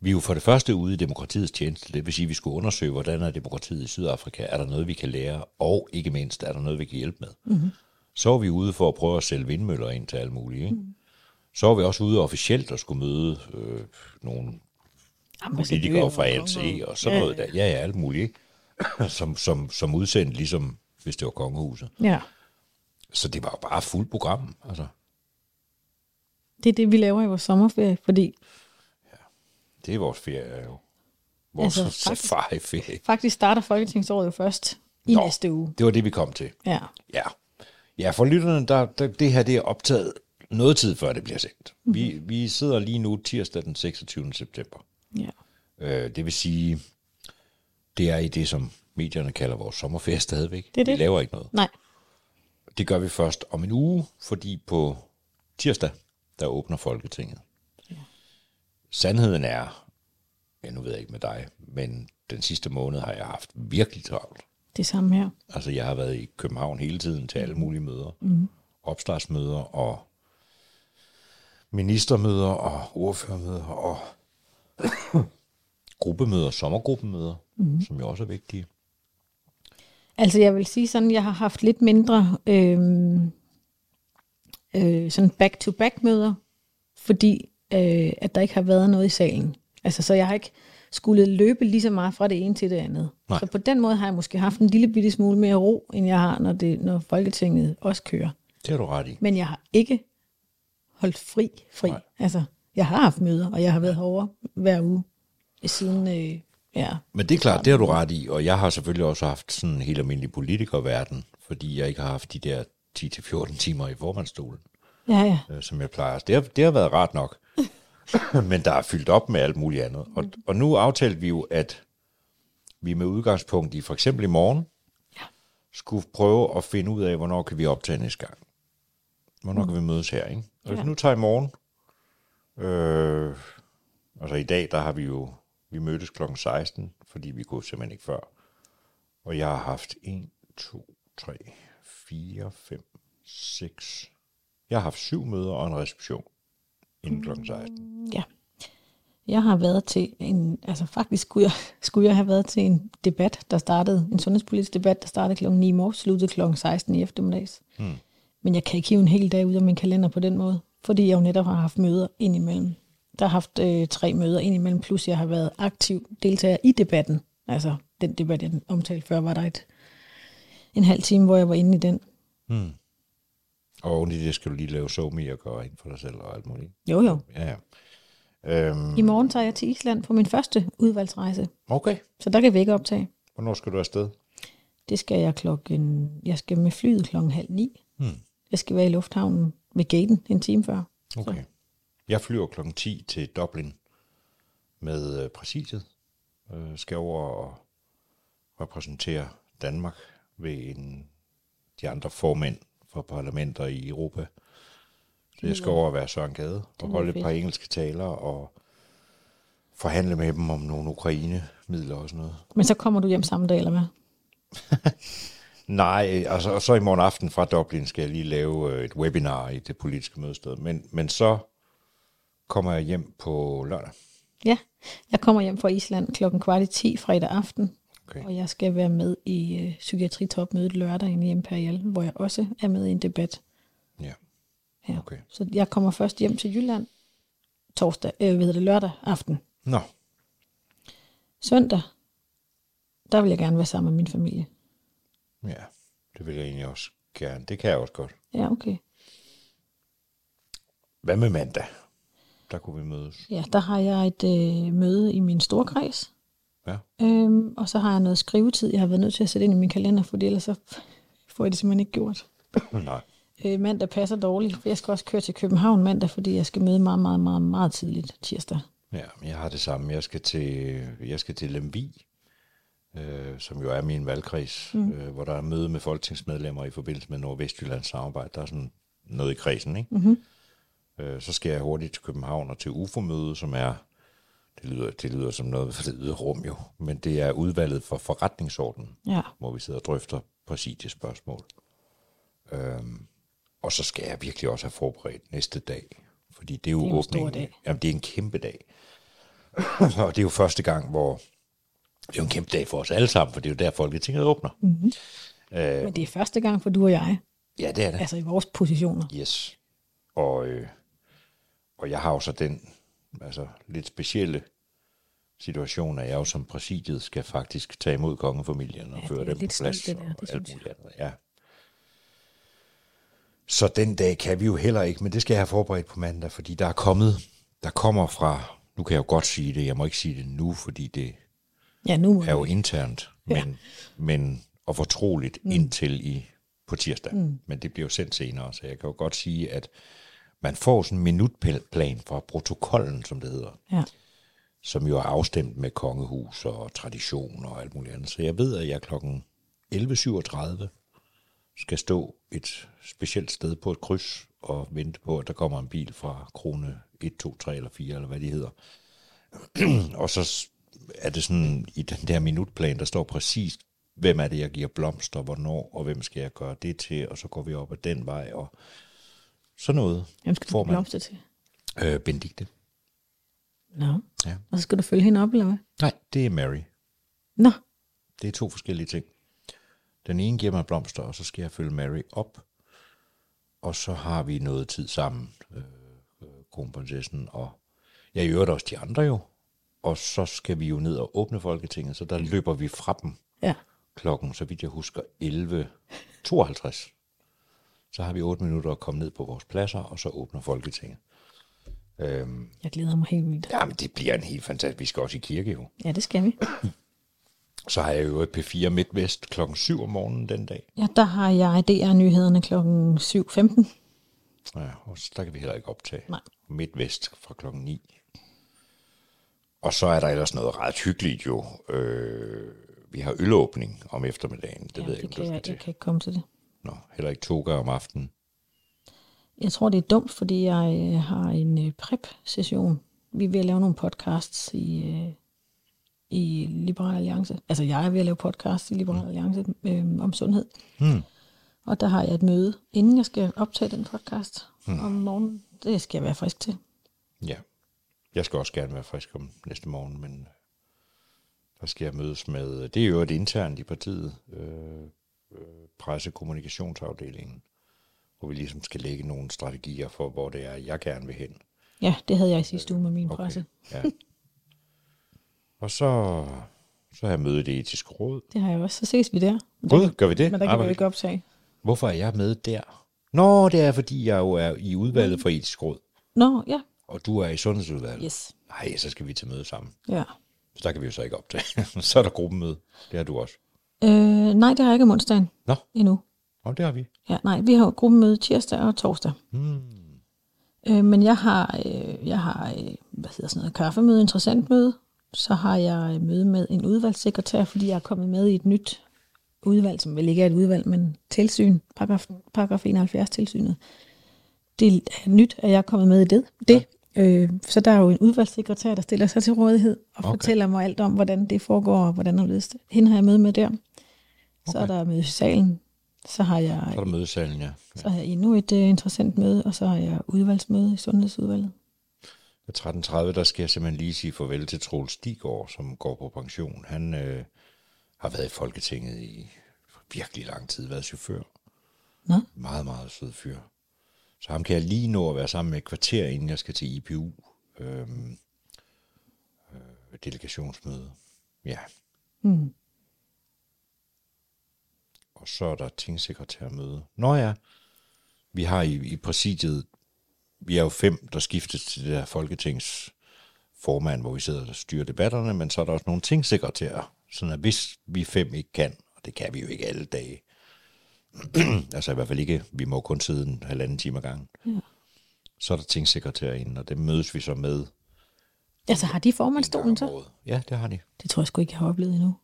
A: vi er jo for det første ude i demokratiets tjeneste, det vil sige, at vi skulle undersøge, hvordan er demokratiet i Sydafrika, er der noget, vi kan lære, og ikke mindst, er der noget, vi kan hjælpe med. Mm-hmm. Så er vi ude for at prøve at sælge vindmøller ind til alle mulige. Ikke? Mm. Så er vi også ude officielt og skulle møde øh, nogle politikere fra ANC og sådan noget der. Ja, ja, alt muligt. Ikke? *clears throat* som, som, som udsendt, ligesom hvis det var kongehuset.
B: Ja.
A: Så det var jo bare fuld program. Altså,
B: Det er det, vi laver i vores sommerferie, fordi
A: det er vores ferie jo. Vores
B: Altså, *laughs* faktisk-
A: safari-ferie.
B: faktisk starter Folketingsåret jo først i
A: Nå.
B: næste uge.
A: Det var det, vi kom til.
B: Ja.
A: Ja. Ja, for lytterne, der, der, det her det er optaget noget tid før det bliver sendt.
B: Mhm.
A: Vi, vi sidder lige nu tirsdag den 26. september.
B: ja.
A: Øh, det vil sige, det er i det, som medierne kalder vores sommerferie stadigvæk.
B: Det er det.
A: Vi laver ikke noget.
B: Nej.
A: Det gør vi først om en uge, fordi på tirsdag, der åbner Folketinget. Ja. Sandheden er, ja, nu ved jeg ikke med dig, men den sidste måned har jeg haft virkelig travlt.
B: Det samme her.
A: Altså, jeg har været i København hele tiden til alle mulige møder. Mm. Opstartsmøder og ministermøder og ordførermøder og *coughs* gruppemøder, sommergruppemøder, mm. som jo også er vigtige.
B: Altså jeg vil sige sådan, jeg har haft lidt mindre øh, øh, sådan back-to-back møder, fordi øh, at der ikke har været noget i salen. Altså så jeg har ikke skulle løbe lige så meget fra det ene til det andet.
A: Nej.
B: Så på den måde har jeg måske haft en lille bitte smule mere ro, end jeg har, når, det, når Folketinget også kører.
A: Det har du ret i.
B: Men jeg har ikke holdt fri, fri.
A: Nej.
B: Altså, jeg har haft møder, og jeg har været herovre hver uge siden, øh, ja,
A: Men det er klart, det har du ret i, og jeg har selvfølgelig også haft sådan en helt almindelig politikerverden, fordi jeg ikke har haft de der 10-14 timer i formandstolen,
B: ja, ja.
A: øh, som jeg plejer. Det har, det har været rart nok, *laughs* men der er fyldt op med alt muligt andet. Og, og nu aftalte vi jo, at vi med udgangspunkt i for eksempel i morgen,
B: Ja.
A: skulle prøve at finde ud af, hvornår kan vi optage næste gang. Hvornår kan vi mødes her, ikke? Og hvis
B: Ja.
A: nu tager i morgen, øh, altså i dag, der har vi jo, vi mødtes klokken 16, fordi vi kunne simpelthen ikke før. Og jeg har haft 1, 2, 3, 4, 5, 6, Jeg har haft syv møder og en reception inden kl. 16.
B: Ja. Jeg har været til en, altså faktisk skulle jeg, skulle jeg have været til en debat, der startede, en sundhedspolitisk debat, der startede kl. 9 i morges, sluttede kl. 16 i eftermiddags.
A: Hmm.
B: Men jeg kan ikke hive en hel dag ud af min kalender på den måde, fordi jeg jo netop har haft møder indimellem. Der har haft øh, tre møder indimellem, plus jeg har været aktiv deltager i debatten. Altså den debat, jeg omtalte før, var der et, en halv time, hvor jeg var inde i den.
A: Hmm. Og oven i det skal du lige lave somi og gøre ind for dig selv og alt muligt.
B: Jo jo.
A: Ja, ja. Øhm,
B: I morgen tager jeg til Island på min første udvalgsrejse,
A: okay.
B: så der kan vi ikke optage.
A: Hvornår skal du afsted?
B: Det skal jeg klokken... Jeg skal med flyet klokken halv ni.
A: Hmm.
B: Jeg skal være i lufthavnen ved gaten en time før.
A: Okay. Jeg flyver klokken 10 til Dublin med øh, præsidiet. Øh, skal over og repræsentere Danmark ved en, de andre formænd for parlamenter i Europa. Så jeg skal over og være Søren Gade og holde et par engelske taler og forhandle med dem om nogle Ukraine-midler og sådan noget.
B: Men så kommer du hjem samme dag, eller hvad? *laughs*
A: Nej, altså, og så i morgen aften fra Dublin skal jeg lige lave øh, et webinar i det politiske mødested. Men, men så kommer jeg hjem på lørdag.
B: Ja, jeg kommer hjem fra Island klokken kvart i 10 fredag aften.
A: Okay.
B: Og jeg skal være med i øh, psykiatritopmødet lørdag inde i Imperial, hvor jeg også er med i en debat.
A: Ja.
B: Ja.
A: Okay.
B: Så jeg kommer først hjem til Jylland torsdag, øh, hvad det, lørdag aften.
A: Nå,
B: Søndag, der vil jeg gerne være sammen med min familie.
A: ja, det vil jeg egentlig også gerne. Det kan jeg også godt.
B: Ja, okay.
A: Hvad med mandag? Der kunne vi mødes.
B: Ja, der har jeg et øh, møde i min store kreds.
A: Ja.
B: Øhm, og så har jeg noget skrivetid, jeg har været nødt til at sætte ind i min kalender, for ellers så får jeg det simpelthen ikke gjort.
A: Nej.
B: Øh, mandag passer dårligt, for jeg skal også køre til København mandag, fordi jeg skal møde meget, meget, meget, meget tidligt tirsdag.
A: Ja, jeg har det samme. Jeg skal til, jeg skal til Lemvi, øh, som jo er min valgkreds, mm. øh, hvor der er møde med folketingsmedlemmer i forbindelse med Nordvestjyllands samarbejde. Der er sådan noget i kredsen, ikke?
B: Mm-hmm.
A: Øh, så skal jeg hurtigt til København og til UFO-møde, som er, det lyder, det lyder som noget for det ydre rum jo, men det er udvalget for forretningsordenen,
B: Ja,
A: hvor vi sidder og drøfter præcis spørgsmål. Øhm, og så skal jeg virkelig også have forberedt næste dag, fordi det er jo
B: Det er
A: åbningen.
B: dag.
A: Jamen, det er en kæmpe dag. *laughs* og det er jo første gang, hvor det er jo en kæmpe dag for os alle sammen, for det er jo der, Folketinget åbner.
B: Mm-hmm.
A: Øh,
B: men det er første gang for du og jeg,
A: ja, det er det.
B: altså i vores positioner.
A: Yes. Og, øh, og jeg har jo så den altså, lidt specielle situation, at jeg jo som præsidiet skal faktisk tage imod kongefamilien og
B: Ja,
A: føre dem på plads.
B: det der,
A: og
B: det
A: alt muligt andet. Ja. Så den dag kan vi jo heller ikke, men det skal jeg have forberedt på mandag, fordi der er kommet, der kommer fra, nu kan jeg jo godt sige det, jeg må ikke sige det nu, fordi det
B: Ja, nu
A: er jo internt,
B: Ja.
A: men, men og fortroligt mm. indtil i på tirsdag. Mm. Men det bliver jo sendt senere, så jeg kan jo godt sige, at man får sådan en minutplan fra protokollen, som det hedder,
B: Ja.
A: som jo er afstemt med kongehus og tradition og alt muligt andet. Så jeg ved, at jeg klokken 11.37 skal stå et specielt sted på et kryds og vente på, at der kommer en bil fra krone 1, 2, 3 eller 4, eller hvad de hedder. *clears throat* og så er det sådan, i den der minutplan, der står præcis, hvem er det, jeg giver blomster, hvornår, og hvem skal jeg gøre det til, og så går vi op ad den vej, og sådan noget
B: Hvem skal du
A: får man.
B: blomster til?
A: Øh, Benedikte.
B: Nå.
A: Ja.
B: Og så skal du følge hende op, eller hvad?
A: Nej, det er Mary.
B: Nå,
A: Det er to forskellige ting. Den ene giver mig blomster, og så skal jeg følge Mary op. Og så har vi noget tid sammen, øh, øh, kronprinsessen og jeg i øvrigt også de andre jo. Og så skal vi jo ned og åbne Folketinget, så der løber vi fra dem
B: ja.
A: klokken, så vidt jeg husker, 11.52. Så har vi 8 minutter at komme ned på vores pladser, og så åbner Folketinget. Øhm,
B: Jeg glæder mig helt vildt.
A: jamen, det bliver en helt fantastisk. Vi skal også i kirke jo.
B: Ja, det skal vi. *clears throat*
A: Så har jeg jo et P4 MidtVest klokken 7 om morgenen den dag.
B: Ja, der har jeg DR-nyhederne klokken 7.15.
A: Ja, og så der kan vi heller ikke optage.
B: Nej.
A: MidtVest fra klokken 9. Og så er der ellers noget ret hyggeligt jo. Øh, vi har ølåbning om eftermiddagen. Det
B: ja,
A: ved jeg
B: det
A: ikke,
B: kan
A: om du
B: jeg, jeg kan ikke komme til det.
A: Nå, heller ikke toga om aftenen.
B: Jeg tror, det er dumt, fordi jeg øh, har en øh, prep-session. Vi er ved at lave nogle podcasts i, øh, i Liberal Alliance. Altså, jeg er ved at lave podcasts i Liberal Alliance øh, om sundhed.
A: Hmm.
B: Og der har jeg et møde, inden jeg skal optage den podcast. hmm. om morgenen. Det skal jeg være frisk til.
A: Ja. Jeg skal også gerne være frisk om næste morgen, men der skal jeg mødes med, det er jo et internt i partiet, øh, øh, pressekommunikationsafdelingen, hvor vi ligesom skal lægge nogle strategier for, hvor det er, jeg gerne vil hen.
B: Ja, det havde jeg i sidste uge med min okay. presse.
A: Ja. Og så, så har jeg mødet det etiske råd.
B: Det har jeg også. Så ses vi der.
A: Gud, gør vi det?
B: Men der kan
A: Arbejde.
B: vi ikke optage.
A: Hvorfor er jeg med der? Nå, det er, fordi jeg jo er i udvalget for etisk råd,
B: Nå, ja.
A: og du er i sundhedsudvalget.
B: Yes.
A: Nej, så skal vi til møde sammen.
B: Ja.
A: Så der kan vi jo så ikke optage. *laughs* så er der gruppemøde. Det har du også.
B: Øh, nej, det har jeg ikke om onsdagen
A: Nå,
B: endnu.
A: og det har vi.
B: Ja, nej, vi har gruppemøde tirsdag og torsdag.
A: Hmm.
B: Øh, men jeg har, øh, jeg har øh, hvad hedder sådan noget, kaffemøde, interessant møde. Så har jeg øh, møde med en udvalgssekretær, fordi jeg er kommet med i et nyt udvalg, som vel ikke er et udvalg, men tilsyn, paragraf, paragraf 71 tilsynet. Det er nyt, at jeg er kommet med i det. det. Øh, så der er jo en udvalgssekretær, der stiller sig til rådighed og
A: Okay.
B: fortæller mig alt om, hvordan det foregår, og hvordan det. Hende har jeg møde med der. Så er
A: Okay.
B: der møde i salen. Så har jeg
A: Så er der mødesalen, ja.
B: så har jeg endnu et uh, interessant møde, og så har jeg udvalgsmøde i Sundhedsudvalget.
A: Ved 13.30, der skal jeg simpelthen lige sige farvel til Troels Stigård, som går på pension. Han øh, har været i Folketinget i virkelig lang tid, været chauffør.
B: Nå,
A: Meget, meget sød fyr. Så ham kan jeg lige nå at være sammen med et kvarter, inden jeg skal til IPU. Øhm, øh, delegationsmøde. Ja.
B: hmm.
A: Og så er der tingsekretærmøde. Nå ja, vi har i, i præsidiet, vi er jo fem, der skiftes til det der folketingsformand, hvor vi sidder og styrer debatterne, men så er der også nogle tingsekretærer, sådan at hvis vi fem ikke kan, og det kan vi jo ikke alle dage, *clears throat* altså i hvert fald ikke, vi må kun sidde en halvanden time ad gangen,
B: Ja.
A: så er der tingsekretærer inde, og det mødes vi så med.
B: Altså har de
A: en
B: formandstolen så?
A: Ja, det har de.
B: Det tror jeg sgu ikke, jeg har oplevet endnu.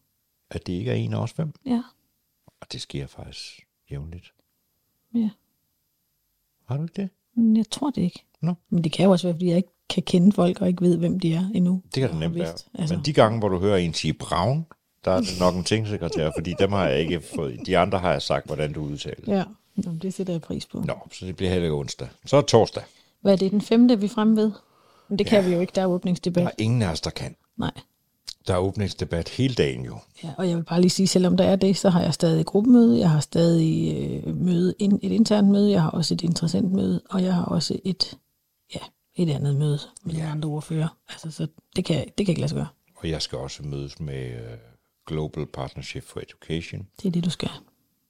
A: At det ikke er en af os fem,
B: Ja,
A: og det sker faktisk jævnligt.
B: ja.
A: Har du ikke det?
B: Men Jeg tror det ikke.
A: Nå.
B: Men det kan jo også være, fordi jeg ikke kan kende folk og ikke ved, hvem de er endnu.
A: Det kan det nemt være.
B: Altså,
A: Men de gange, hvor du hører en sige Braun, der er det nok en tingsekretær, fordi dem har jeg ikke fået. De andre har jeg sagt, hvordan du udtaler.
B: Ja, Nå, det sætter jeg pris på.
A: Nå, så det bliver heller ikke onsdag. Så er det torsdag.
B: Hvad er det, den femte, vi fremme ved? Men det kan vi jo ikke, der er
A: Der
B: åbningsdebat.
A: er ingen af os, der kan.
B: Nej.
A: Der er åbningsdebat hele dagen jo.
B: Ja, og jeg vil bare lige sige, selvom der er det, så har jeg stadig gruppemøde, jeg har stadig øh, møde, in, et internt møde, jeg har også et interessant møde, og jeg har også et, ja, et andet møde med
A: Ja.
B: andre ordfører. Altså, så det kan, det kan ikke lade sig gøre.
A: Og jeg skal også mødes med uh, Global Partnership for Education.
B: Det er det, du skal.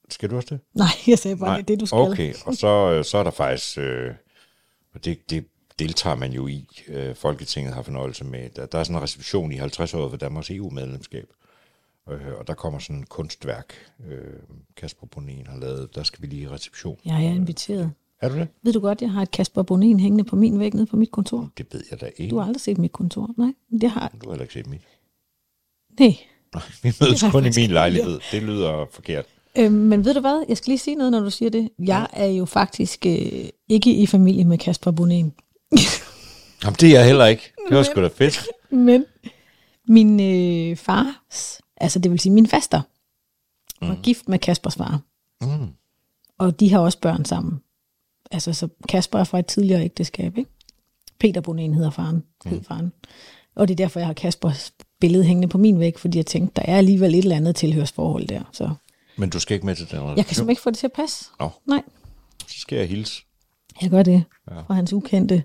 A: Skal du også det?
B: Nej, jeg sagde bare, det er det, du skal.
A: Okay, og så, øh, så er der faktisk, øh, og det, det deltager man jo i, øh, Folketinget har fornøjelse med, der, der er sådan en reception i 50 år for Danmarks EU-medlemskab, øh, og der kommer sådan et kunstværk, øh, Kasper Bonin har lavet, der skal vi lige i reception.
B: Jeg er inviteret.
A: Er du det?
B: Ved du godt, jeg har et Kasper Bonin hængende på min væg nede på mit kontor?
A: Det ved jeg da ikke.
B: Du har aldrig set mit kontor. Nej, det har
A: du har heller ikke set mit.
B: Nej.
A: Vi mødes kun i min lejlighed. Det lyder forkert.
B: Øhm, men ved du hvad? Jeg skal lige sige noget, når du siger det. Jeg er jo faktisk øh, ikke i familie med Kasper Bonin.
A: Jamen, det er jeg heller ikke. Det var sgu da fedt. *laughs*
B: Men min øh, fars, altså det vil sige min faster, var gift med Kaspers far.
A: Mm.
B: Og de har også børn sammen. Altså, så Kasper er fra et tidligere ægteskab, ikke? Peter Bonin hedder faren, hed faren. Og det er derfor, jeg har Kaspers billede hængende på min væg, fordi jeg tænkte, der er alligevel et eller andet tilhørsforhold der. Så
A: Men du skal ikke med til den
B: jeg kan simpelthen ikke få det til at passe.
A: Nå,
B: Nej,
A: så skal jeg hilse.
B: Jeg gør det
A: Ja.
B: fra hans ukendte.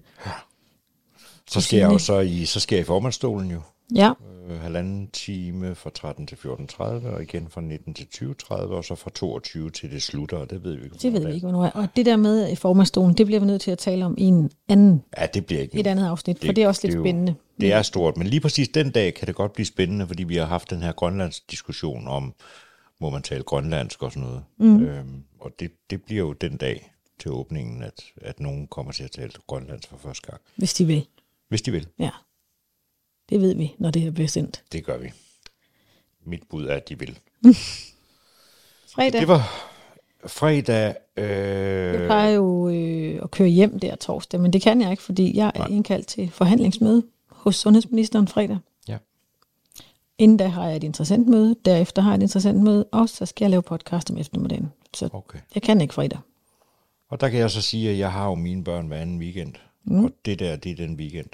A: Så skal jeg jo så i, så skal jeg i formandstolen jo.
B: Ja,
A: Øh, halvanden time fra 13 til 14.30, og igen fra 19 til 20.30, og så fra 22 til det slutter, og det ved vi ikke.
B: det ved vi ikke, hvornår er. Og det der med formandsstolen, det bliver vi nødt til at tale om i en anden,
A: Ja, det bliver ikke
B: et andet afsnit, for det er også lidt
A: det jo-
B: spændende.
A: Det er stort, men lige præcis den dag kan det godt blive spændende, fordi vi har haft den her Grønlands diskussion om, må man tale grønlandsk og sådan noget. Mm. Øhm, og det, det bliver jo den dag til åbningen, at, at nogen kommer til at tale grønlandsk for første gang.
B: Hvis de vil.
A: Hvis de vil.
B: Ja. Det ved vi, når det her bliver sendt.
A: Det gør vi. Mit bud er, at de vil. *laughs*
B: Fredag.
A: Det var fredag.
B: Jeg
A: Øh,
B: plejer jo øh, at køre hjem der torsdag, men det kan jeg ikke, fordi jeg er indkaldt til forhandlingsmøde hos sundhedsministeren fredag.
A: ja.
B: Inden da har jeg et interessant møde, derefter har jeg et interessant møde, og så skal jeg lave podcast om eftermiddagen. Så
A: Okay.
B: jeg kan ikke fredag.
A: Og der kan jeg så sige, at jeg har jo mine børn hver anden weekend. Mm. Og det der, det er den weekend.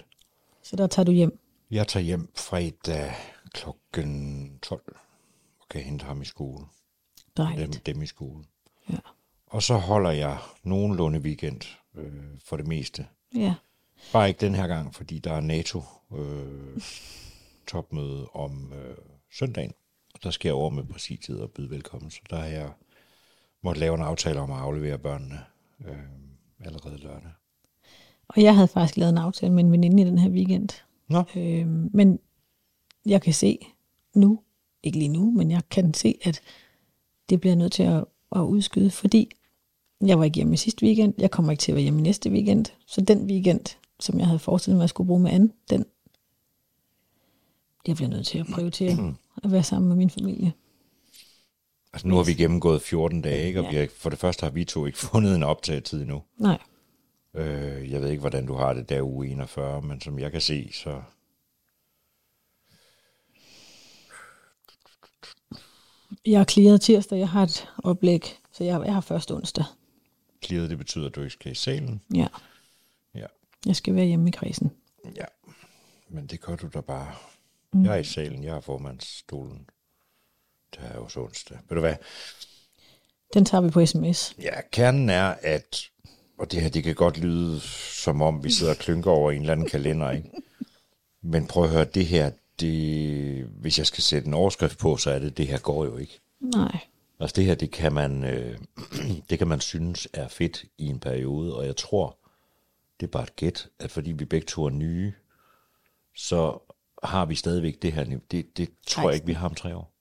B: Så der tager du hjem.
A: Jeg tager hjem fredag klokken 12 og kan hente ham i skole. Dem,
B: Dejligt.
A: dem i skole.
B: Ja.
A: Og så holder jeg nogenlunde weekend øh, for det meste.
B: ja.
A: Bare ikke den her gang, fordi der er NATO øh, *laughs* om øh, søndagen. Og der skal jeg over med præsidiet og byde velkommen. Så der har jeg måtte lave en aftale om at aflevere børnene øh, allerede lørdag.
B: Og jeg havde faktisk lavet en aftale med en veninde i den her weekend.
A: Nå,
B: Øh, men jeg kan se nu, ikke lige nu, men jeg kan se, at det bliver nødt til at, at udskyde, fordi jeg var ikke hjemme i sidste weekend, jeg kommer ikke til at være hjemme næste weekend, så den weekend, som jeg havde forestillet mig, at jeg skulle bruge med anden, den jeg bliver nødt til at prioritere *clears throat* at være sammen med min familie.
A: Altså nu har vi gennemgået 14 dage, ikke? og
B: Ja.
A: vi har, for det første har vi to ikke *laughs* fundet en optagetid endnu.
B: Nej,
A: Øh, jeg ved ikke, hvordan du har det der uge 41, men som jeg kan se, så...
B: jeg er clearet tirsdag, jeg har et oplæg, så jeg, jeg har først onsdag.
A: Clearet, det betyder, at du ikke skal i salen.
B: Ja,
A: Ja,
B: jeg skal være hjemme i kredsen.
A: ja. Men det gør du da bare. Mm. Jeg er i salen, jeg er formandsstolen. Det er jo så onsdag. Ved du hvad?
B: Den tager vi på sms.
A: Ja, kernen er, at... Og det her, det kan godt lyde, som om vi sidder og klynker over en eller anden kalender, ikke? Men prøv at høre, det her, det, hvis jeg skal sætte en overskrift på, så er det, det her går jo ikke.
B: Nej,
A: Altså det her, det kan man, øh, *clears throat* det kan man synes er fedt i en periode, og jeg tror, det er bare et gæt, at fordi vi begge to er nye, så har vi stadigvæk det her niveau. Det, det tror jeg ikke, vi har om tre år.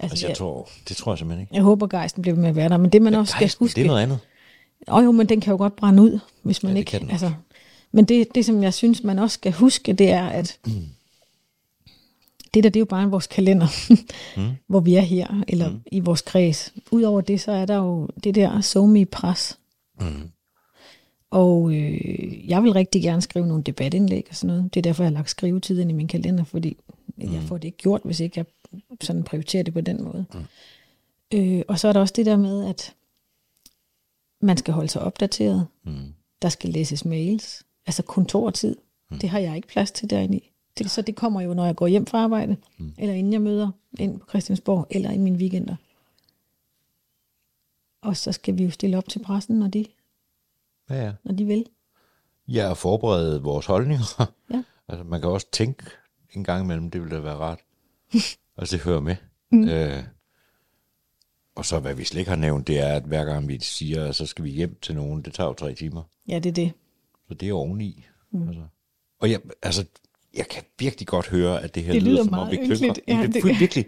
B: Altså,
A: Altså jeg tror, det tror jeg simpelthen ikke.
B: Jeg håber, gejsten bliver ved med at være der, men det man også skal huske...
A: det er noget andet.
B: Åh jo, men den kan jo godt brænde ud, hvis man
A: Ja, det
B: ikke...
A: kan den
B: altså, men det, det, som jeg synes, man også skal huske, det er, at det der, det er jo bare vores kalender, mm. *laughs* hvor vi er her, eller mm. i vores kreds. Udover det, så er der jo det der somi pres
A: Mm.
B: Og øh, jeg vil rigtig gerne skrive nogle debatindlæg og sådan noget. Det er derfor, jeg har lagt skrivetid ind i min kalender, fordi mm. jeg får det ikke gjort, hvis ikke jeg sådan prioriterer det på den måde. Mm. Øh, og så er der også det der med, at man skal holde sig opdateret.
A: Mm.
B: Der skal læses mails. Altså kontortid. Mm. Det har jeg ikke plads til derinde i. Det, så det kommer jo, når jeg går hjem fra arbejde, mm. eller inden jeg møder ind på Christiansborg, eller i mine weekender. Og så skal vi jo stille op til pressen, når de,
A: Ja, ja.
B: når de vil.
A: Jeg er forberedt vores holdninger.
B: Ja. *laughs*
A: Altså, man kan også tænke en gang imellem, det ville da være rart. *laughs* altså, det hører med. Mm. Øh, og så, hvad vi slet ikke har nævnt, det er, at hver gang vi siger, at så skal vi hjem til nogen, det tager jo tre timer.
B: Ja, det er det.
A: Så det er oveni. Mm. Altså. Og jeg, altså, jeg kan virkelig godt høre, at det her
B: Det
A: lyder,
B: lyder
A: som om vi klynker.
B: Ja,
A: det-
B: det,
A: virkelig.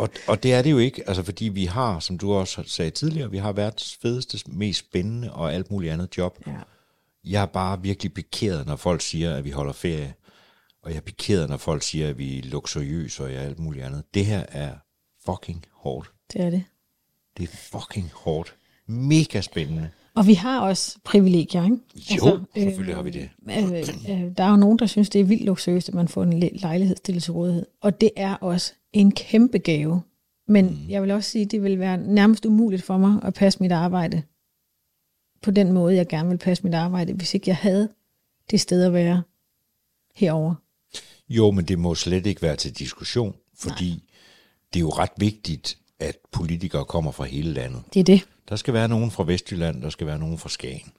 A: og, og det er det jo ikke, altså fordi vi har, som du også sagde tidligere, vi har verdens fedeste, mest spændende og alt muligt andet job.
B: Ja.
A: Jeg er bare virkelig pikeret, når folk siger, at vi holder ferie. Og jeg er pikeret, når folk siger, at vi er luksuriøse og alt muligt andet. Det her er fucking hårdt.
B: Det er det.
A: Det er fucking hårdt. Mega spændende.
B: Og vi har også privilegier, ikke?
A: Jo, selvfølgelig har vi det.
B: Øh, øh, der er jo nogen, der synes, det er vildt luksuriøst, at man får en le- lejlighed stillet til rådighed. Og det er også en kæmpe gave. Men mm. jeg vil også sige, det vil være nærmest umuligt for mig at passe mit arbejde på den måde, jeg gerne vil passe mit arbejde, hvis ikke jeg havde det sted at være herover.
A: Jo, men det må slet ikke være til diskussion, fordi Nej. det er jo ret vigtigt, at politikere kommer fra hele landet.
B: Det er det.
A: Der skal være nogen fra Vestjylland, der skal være nogen fra Skagen.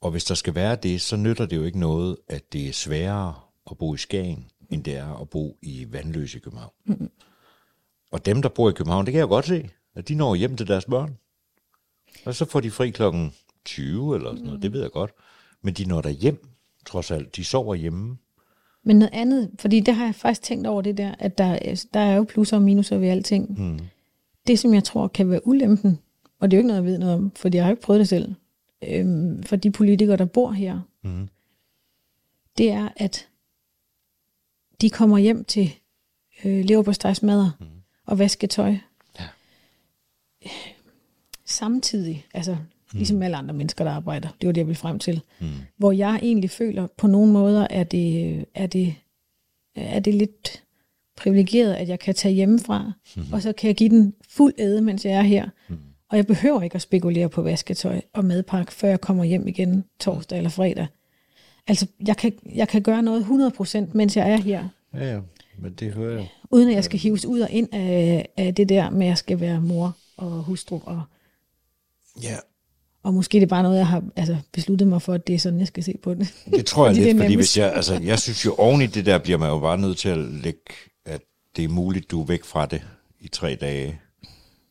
A: Og hvis der skal være det, så nytter det jo ikke noget, at det er sværere at bo i Skagen, end det er at bo i Vandløse København. Mm. Og dem, der bor i København, det kan jeg godt se, at de når hjem til deres børn. Og så får de fri klokken 20 eller sådan noget, mm. det ved jeg godt. Men de når der hjem, trods alt. De sover hjemme.
B: Men noget andet, fordi det har jeg faktisk tænkt over det der, at der, der er jo plusser og minuser ved alting. Mm. Det, som jeg tror kan være ulempen, og det er jo ikke noget, jeg ved noget om, fordi jeg har jo ikke prøvet det selv, øhm, for de politikere, der bor her,
A: Mm.
B: det er, at de kommer hjem til øh, leverpostejsmadder mm. og vasketøj.
A: Ja.
B: Samtidig, altså ligesom alle andre mennesker, der arbejder. Det var det, jeg ville frem til. Mm. Hvor jeg egentlig føler, på nogle måder er det, er det, er det lidt privilegeret, at jeg kan tage hjemmefra, mm. og så kan jeg give den fuld æde, mens jeg er her. Mm. Og jeg behøver ikke at spekulere på vasketøj og madpakke, før jeg kommer hjem igen torsdag eller fredag. Altså, jeg kan, jeg kan gøre noget 100%, mens jeg er her.
A: Ja, ja, men det hører jeg.
B: Uden at jeg skal hives ud og ind af, af det der med, at jeg skal være mor og hustru. Og,
A: Ja,
B: og måske det er bare noget, jeg har altså, besluttet mig for, at det er sådan, jeg skal se på det.
A: Det tror jeg *laughs*
B: Fordi
A: lidt, fordi hvis jeg, altså, jeg synes jo oven i det der, bliver man jo bare nødt til at lægge, at det er muligt, du er væk fra det i tre dage.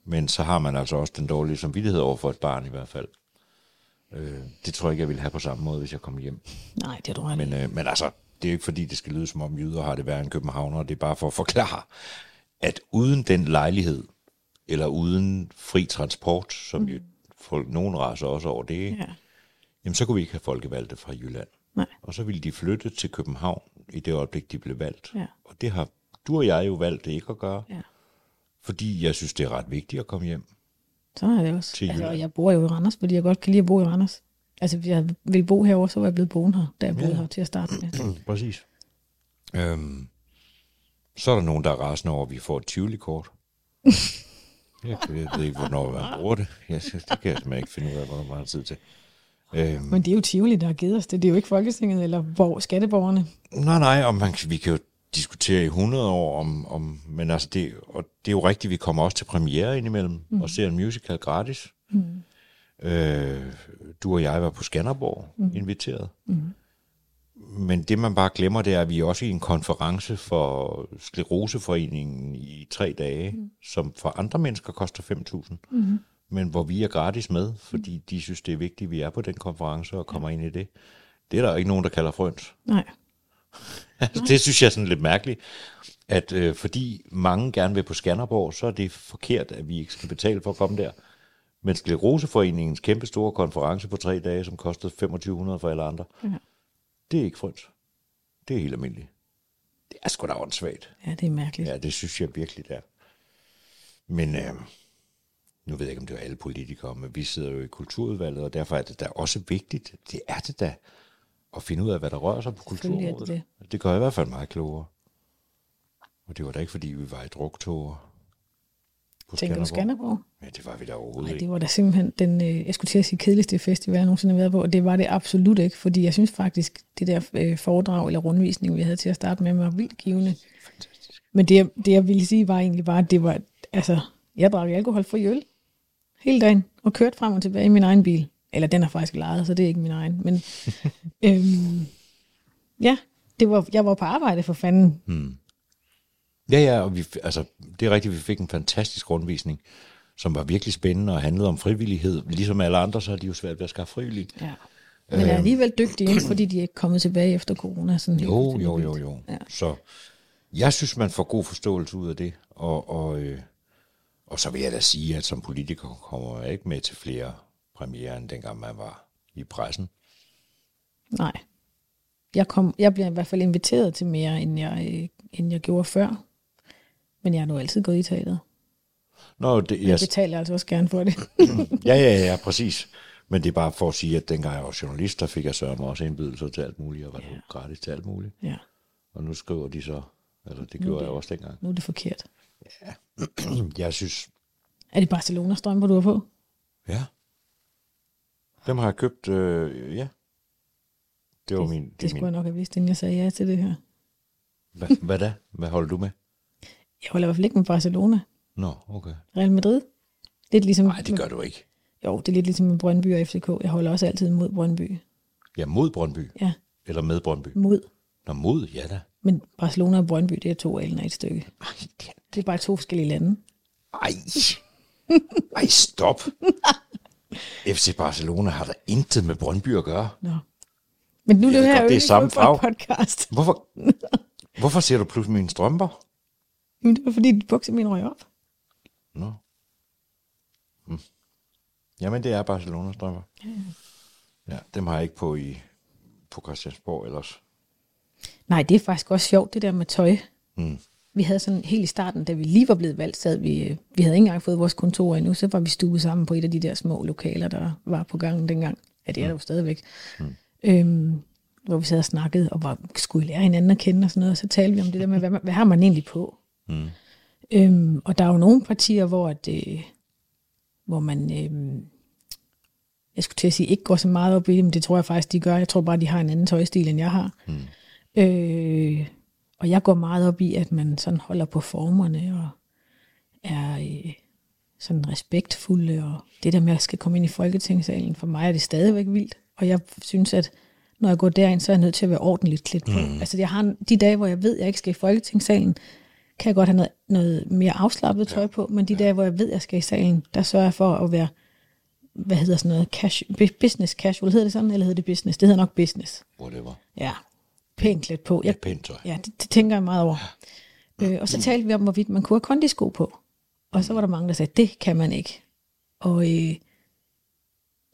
A: Men så har man altså også den dårlige samvittighed over for et barn i hvert fald. Øh, det tror jeg ikke, jeg ville have på samme måde, hvis jeg kom hjem.
B: Nej, det ret. i.
A: Men, øh, men altså, det er jo ikke fordi, det skal lyde som om jyder har det værre end københavner. Det er bare for at forklare, at uden den lejlighed, eller uden fri transport, som jo folk, nogen raser også over det, ikke?
B: Ja.
A: jamen så kunne vi ikke have folkevalgte fra Jylland.
B: Nej.
A: Og så ville de flytte til København i det øjeblik, de blev valgt.
B: Ja.
A: Og det har du og jeg jo valgt det ikke at gøre,
B: Ja.
A: fordi jeg synes, det er ret vigtigt at komme hjem.
B: Så er det også.
A: Til
B: Altså, og jeg bor jo i Randers, fordi jeg godt kan lide at bo i Randers. Altså, hvis jeg ville bo herovre, så var jeg blevet boende her, da jeg boede
A: Ja.
B: her til at starte med. *clears throat*
A: Præcis. Øhm, så er der nogen, der er rasende over, at vi får et Tivoli-kort. *laughs* jeg, jeg ved ikke, hvornår man bruger det. Jeg synes, det kan jeg simpelthen ikke finde ud af, hvornår man har tid til. Øhm,
B: Men det er jo Tivoli, der har givet os det. Det er jo ikke Folketinget eller hvor, skatteborgerne.
A: Nej, nej, og man, vi kan jo diskutere i 100 år om, om men altså det, og det er jo rigtigt, vi kommer også til premiere indimellem mm. og ser en musical gratis. Mm. Øh, du og jeg var på Skanderborg mm. inviteret. Mm. Men det man bare glemmer, det er, at vi er også i en konference for Skleroseforeningen i tre dage, mm. som for andre mennesker koster 5.000. Mm. Men hvor vi er gratis med, fordi de synes, det er vigtigt, at vi er på den konference og kommer ind i det. Det er der ikke nogen, der kalder frøns.
B: Nej. *laughs*
A: Altså, det synes jeg er sådan lidt mærkeligt, at øh, fordi mange gerne vil på Skanderborg, så er det forkert, at vi ikke skal betale for at komme der. Men Skleroseforeningens kæmpe store konference på tre dage, som kostede 2500 for alle andre,
B: Ja.
A: Det er ikke frøns. Det er helt almindeligt. Det er sgu da åndssvagt.
B: Ja, det er mærkeligt. Ja.
A: Det synes jeg virkelig, det er. Men øh, nu ved jeg ikke, om det er alle politikere, men vi sidder jo i kulturudvalget, og derfor er det da også vigtigt, det er det da, at finde ud af, hvad der rører sig på
B: er det.
A: Det. det gør i hvert fald meget klogere. Og det var da ikke, fordi vi var i drugtog på
B: Tænker du Skanderborg?
A: Ja, det var vi da overhovedet
B: Nej, det var da simpelthen den, øh, jeg skulle til at sige, kedeligste festival, jeg nogensinde har været på, og det var det absolut ikke, fordi jeg synes faktisk, det der øh, foredrag eller rundvisning, vi havde til at starte med, var vildt givende.
A: Fantastisk.
B: Men det, det, jeg ville sige, var egentlig bare, at det var, altså, jeg drak alkoholfri øl hele dagen, og kørte frem og tilbage i min egen bil. Eller den er faktisk lejet, så det er ikke min egen. Men *laughs* øhm, ja, det var, jeg var på arbejde for fanden.
A: Ja, ja, og vi, altså, det er rigtigt, vi fik en fantastisk rundvisning, som var virkelig spændende og handlede om frivillighed. Ligesom alle andre, så har de jo svært ved at skaffe frivillige.
B: Ja. Men er alligevel dygtige, fordi de er ikke kommet tilbage efter corona. Sådan
A: Jo, jo, jo, jo.
B: Ja.
A: Så jeg synes, man får god forståelse ud af det. Og, og, øh, og så vil jeg da sige, at som politiker kommer jeg ikke med til flere premiere, end dengang man var i pressen.
B: Nej. Jeg, kom, jeg bliver i hvert fald inviteret til mere, end jeg, øh, end jeg gjorde før. Men jeg har nu altid gået i teateret.
A: Nå, det,
B: Jeg
A: jeg,
B: betaler altså også gerne for det. *laughs*
A: ja, ja, ja, præcis. Men det er bare for at sige, at dengang jeg var journalist, der fik jeg sørge også indbydelser til alt muligt, og var ja. gratis til alt muligt.
B: ja,
A: Og nu skriver de så, eller det gjorde jeg også dengang.
B: nu er det forkert. *clears throat*
A: Jeg synes,
B: Er det Barcelona strømper, du har på?
A: ja. Dem har jeg købt, øh, ja. Det var min...
B: Det
A: Det
B: skulle
A: min
B: jeg nok have vidst, inden jeg sagde ja til det her.
A: hvad, hvad da? Hvad holder du med?
B: Jeg holder i hvert fald ikke med Barcelona.
A: Nå, okay.
B: Real Madrid. Lidt ligesom,
A: Nej, det gør du ikke.
B: Jo, det er lidt ligesom med Brøndby og FCK. Jeg holder også altid mod Brøndby.
A: Ja, mod Brøndby.
B: Ja,
A: Eller med Brøndby.
B: mod.
A: Nå, mod, ja da.
B: Men Barcelona og Brøndby, det er to alen af et stykke.
A: Ej, det,
B: Det er bare to forskellige lande.
A: ej. Ej, stop. *laughs* FC Barcelona har da intet med Brøndby at gøre.
B: Nå. Men nu er det her
A: godt,
B: jo
A: det er samme farve.
B: podcast.
A: Hvorfor, *laughs* hvorfor ser du pludselig mine strømper?
B: Men det var fordi, de bukser min røg op.
A: Nå. Hm. Jamen, det er Barcelona strømper. Ja, dem har jeg ikke på i på Christiansborg ellers.
B: Nej, det er faktisk også sjovt, det der med tøj.
A: Mm.
B: Vi havde sådan helt i starten, da vi lige var blevet valgt, sad vi, øh, vi havde ikke engang fået vores kontor endnu, så var vi stuet sammen på et af de der små lokaler, der var på gangen dengang. Ja, det er der jo stadigvæk. Mm. Øhm, hvor vi sad og snakkede, og var, skulle lære hinanden at kende og sådan noget, og så talte vi om det der med, hvad, hvad har man egentlig på?
A: Mm.
B: Øhm, og der er jo nogle partier, hvor at, øh, hvor man, øh, jeg skulle til at sige, ikke går så meget op i det, men det tror jeg faktisk, de gør. Jeg tror bare, de har en anden tøjstil, end jeg har. Mm. Øh, og jeg går meget op i, at man sådan holder på formerne, og er øh, sådan respektfulde, og det der med at skal komme ind i Folketingssalen, for mig er det stadigvæk vildt. Og jeg synes, at når jeg går derind, så er jeg nødt til at være ordentligt klædt på. Mm. Altså jeg har de dage, hvor jeg ved, at jeg ikke skal i Folketingssalen, kan jeg godt have noget, noget mere afslappet tøj på, men de dage, hvor jeg ved, at jeg skal i salen, der sørger jeg for at være, hvad hedder sådan noget, cash, business casual, hedder det sådan, eller hedder det business? Det hedder nok business.
A: Whatever.
B: Ja, pænt klædt på.
A: Ja, pænt tøj.
B: ja det, det tænker jeg meget over. Øh, og så talte vi om, hvorvidt man kunne have kondisko på. Og så var der mange, der sagde, det kan man ikke. Og, øh,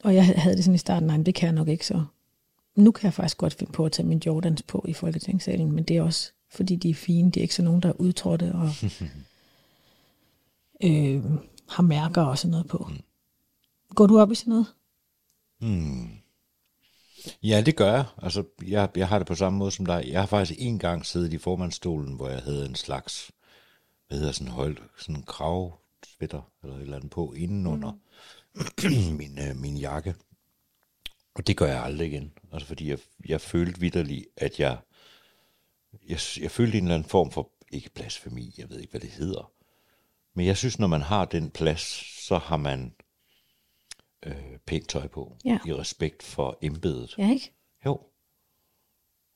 B: og jeg havde det sådan i starten, nej, det kan jeg nok ikke, så nu kan jeg faktisk godt finde på at tage min Jordans på i Folketingssalen, men det er også, fordi de er fine. Det er ikke så nogen, der er udtrådte og *laughs* øh, har mærker og sådan noget på. Går du op i sådan noget?
A: Ja, det gør jeg. Altså, jeg, jeg har det på samme måde som dig. Jeg har faktisk en gang siddet i formandstolen, hvor jeg havde en slags, hvad hedder sådan højt, sådan en kravsvætter eller et eller andet på indenunder mm. *clears throat* min, øh, min jakke. Og det gør jeg aldrig igen. Altså, fordi jeg, jeg følte vidderligt, at jeg, jeg, jeg følte en eller anden form for, ikke blasfemi, jeg ved ikke, hvad det hedder. Men jeg synes, når man har den plads, så har man øh, pænt tøj på.
B: Ja.
A: I respekt for embedet.
B: Ja, ikke?
A: Jo.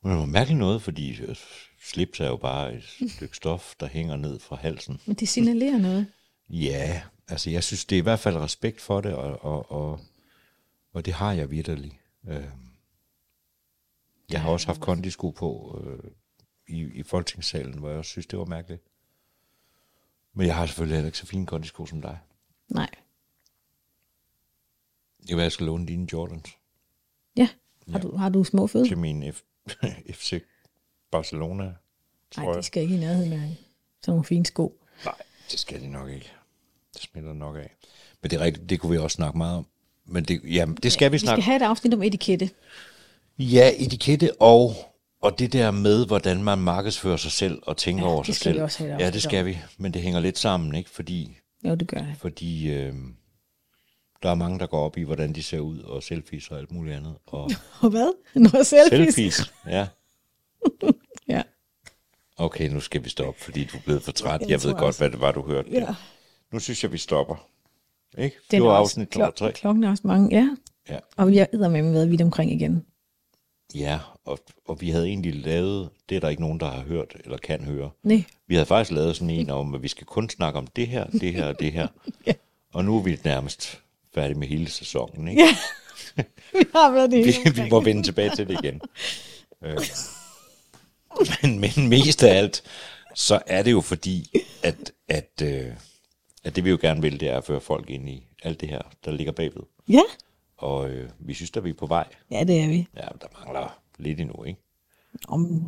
A: Men det var mærkeligt noget, fordi øh, slips er jo bare et *laughs* stykke stof, der hænger ned fra halsen.
B: Men det signalerer noget.
A: Ja, altså jeg synes, det er i hvert fald respekt for det, og, og, og, og det har jeg vidderligt. Øh, jeg har også haft kondisko på øh, i, i folketingssalen, hvor jeg også synes, det var mærkeligt. Men jeg har selvfølgelig heller ikke så fine kondisko som dig.
B: Nej.
A: Kan være, jeg skal låne dine Jordans
B: Ja. Har, du, har du små fødder?
A: til min F, *laughs* FC Barcelona.
B: Nej,
A: trøje.
B: det skal ikke i nærheden af sådan nogle fine sko.
A: Nej, det skal de nok ikke. Det smitter nok af. Men det er rigtigt, det kunne vi også snakke meget om. Men det, ja, det skal vi
B: Vi
A: snakke
B: skal have et afsnit om etikette.
A: Ja, etikette og, og det der med, hvordan man markedsfører sig selv og tænker
B: Ja,
A: over
B: det
A: sig
B: skal vi
A: selv.
B: også have et
A: ja, det skal vi. Men det hænger lidt sammen, ikke? Fordi,
B: Jo, det gør jeg.
A: fordi øh, der er mange, der går op i, hvordan de ser ud, og selfies og alt muligt andet. Og *laughs*
B: Og hvad? Noget selfies?
A: selfies, ja. *laughs*
B: Ja.
A: Okay, nu skal vi stoppe, fordi du er blevet for træt.
B: Jeg
A: Jeg ved godt,
B: også.
A: hvad det var, du hørte.
B: ja.
A: der. Nu synes jeg, vi stopper. Ikke?
B: Den
A: det var
B: er
A: afsnit nummer tre.
B: Klokken er også mange, ja.
A: Ja.
B: Og vi eddermame været vidt omkring igen.
A: Ja, og, og vi havde egentlig lavet, det er der ikke nogen, der har hørt eller kan høre.
B: Nej.
A: Vi havde faktisk lavet sådan en om, at vi skal kun snakke om det her, det her og det her. *laughs*
B: Ja.
A: Og nu er vi nærmest færdige med hele sæsonen. Ikke?
B: Ja. *laughs* vi har været det
A: Vi, vi må vende tilbage til det igen. Øh. Men, men mest af alt, så er det jo fordi, at, at, øh, at det vi jo gerne vil, det er at føre folk ind i alt det her, der ligger bagved.
B: Ja.
A: Og øh, vi synes, at vi er på vej.
B: ja, det er vi.
A: Ja, der mangler lidt endnu, ikke?
B: Om,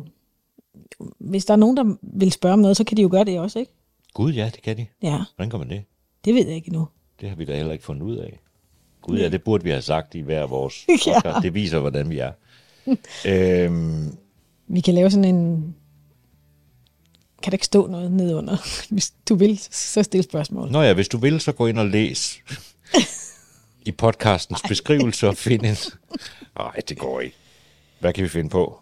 B: hvis der er nogen, der vil spørge om noget, så kan de jo gøre det også, ikke?
A: Gud, ja, det kan de.
B: Ja,
A: Hvordan gør man det?
B: det ved jeg ikke endnu.
A: Det har vi da heller ikke fundet ud af. Gud, ja, det burde vi have sagt i hver vores *laughs*
B: Ja.
A: podcast. Det viser, hvordan vi er. *laughs* øhm,
B: Vi kan lave sådan en... Kan der ikke stå noget nedunder? *laughs* Hvis du vil, så stil spørgsmål.
A: Nå ja, hvis du vil, så gå ind og læs i podcastens beskrivelse og *laughs* find en... Nej, det går ikke. Hvad kan vi finde på?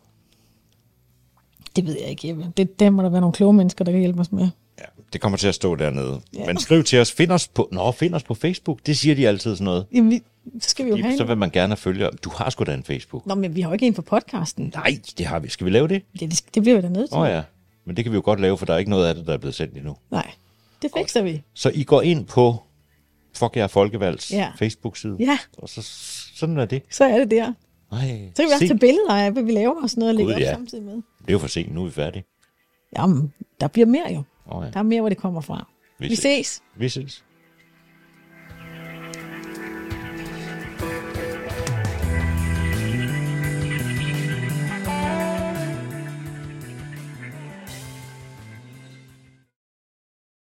B: Det ved jeg ikke. Det, det må der være nogle kloge mennesker, der kan hjælpe os med.
A: Ja, det kommer til at stå dernede.
B: Ja.
A: Men skriv til os. Find os på... Nå, find os på Facebook. Det siger de altid sådan noget.
B: Jamen, vi, så skal vi jo have
A: Så vil man gerne følge... Du har sgu da en Facebook.
B: Nå, men vi har jo ikke en for podcasten.
A: Nej, det har vi. Skal vi lave det?
B: Ja, det, det bliver vi da nødt til.
A: Åh oh, ja. Men det kan vi jo godt lave, for der er ikke noget af det, der er blevet sendt endnu.
B: Nej, det fikser vi.
A: Så I går ind på Fuck jer Folkevalgs
B: Ja.
A: Facebook-side.
B: Ja.
A: Og så sådan er det.
B: Så er det der.
A: Nej,
B: Så kan vi også tage billeder af, hvad vi laver og sådan noget, og lægge op
A: ja.
B: samtidig med.
A: det er jo for sent. Nu er vi færdige.
B: Jamen, der bliver mere jo.
A: Oh, ja.
B: Der er mere, hvor det kommer fra.
A: Vi
B: Vi
A: ses.
B: ses.
A: Vi ses.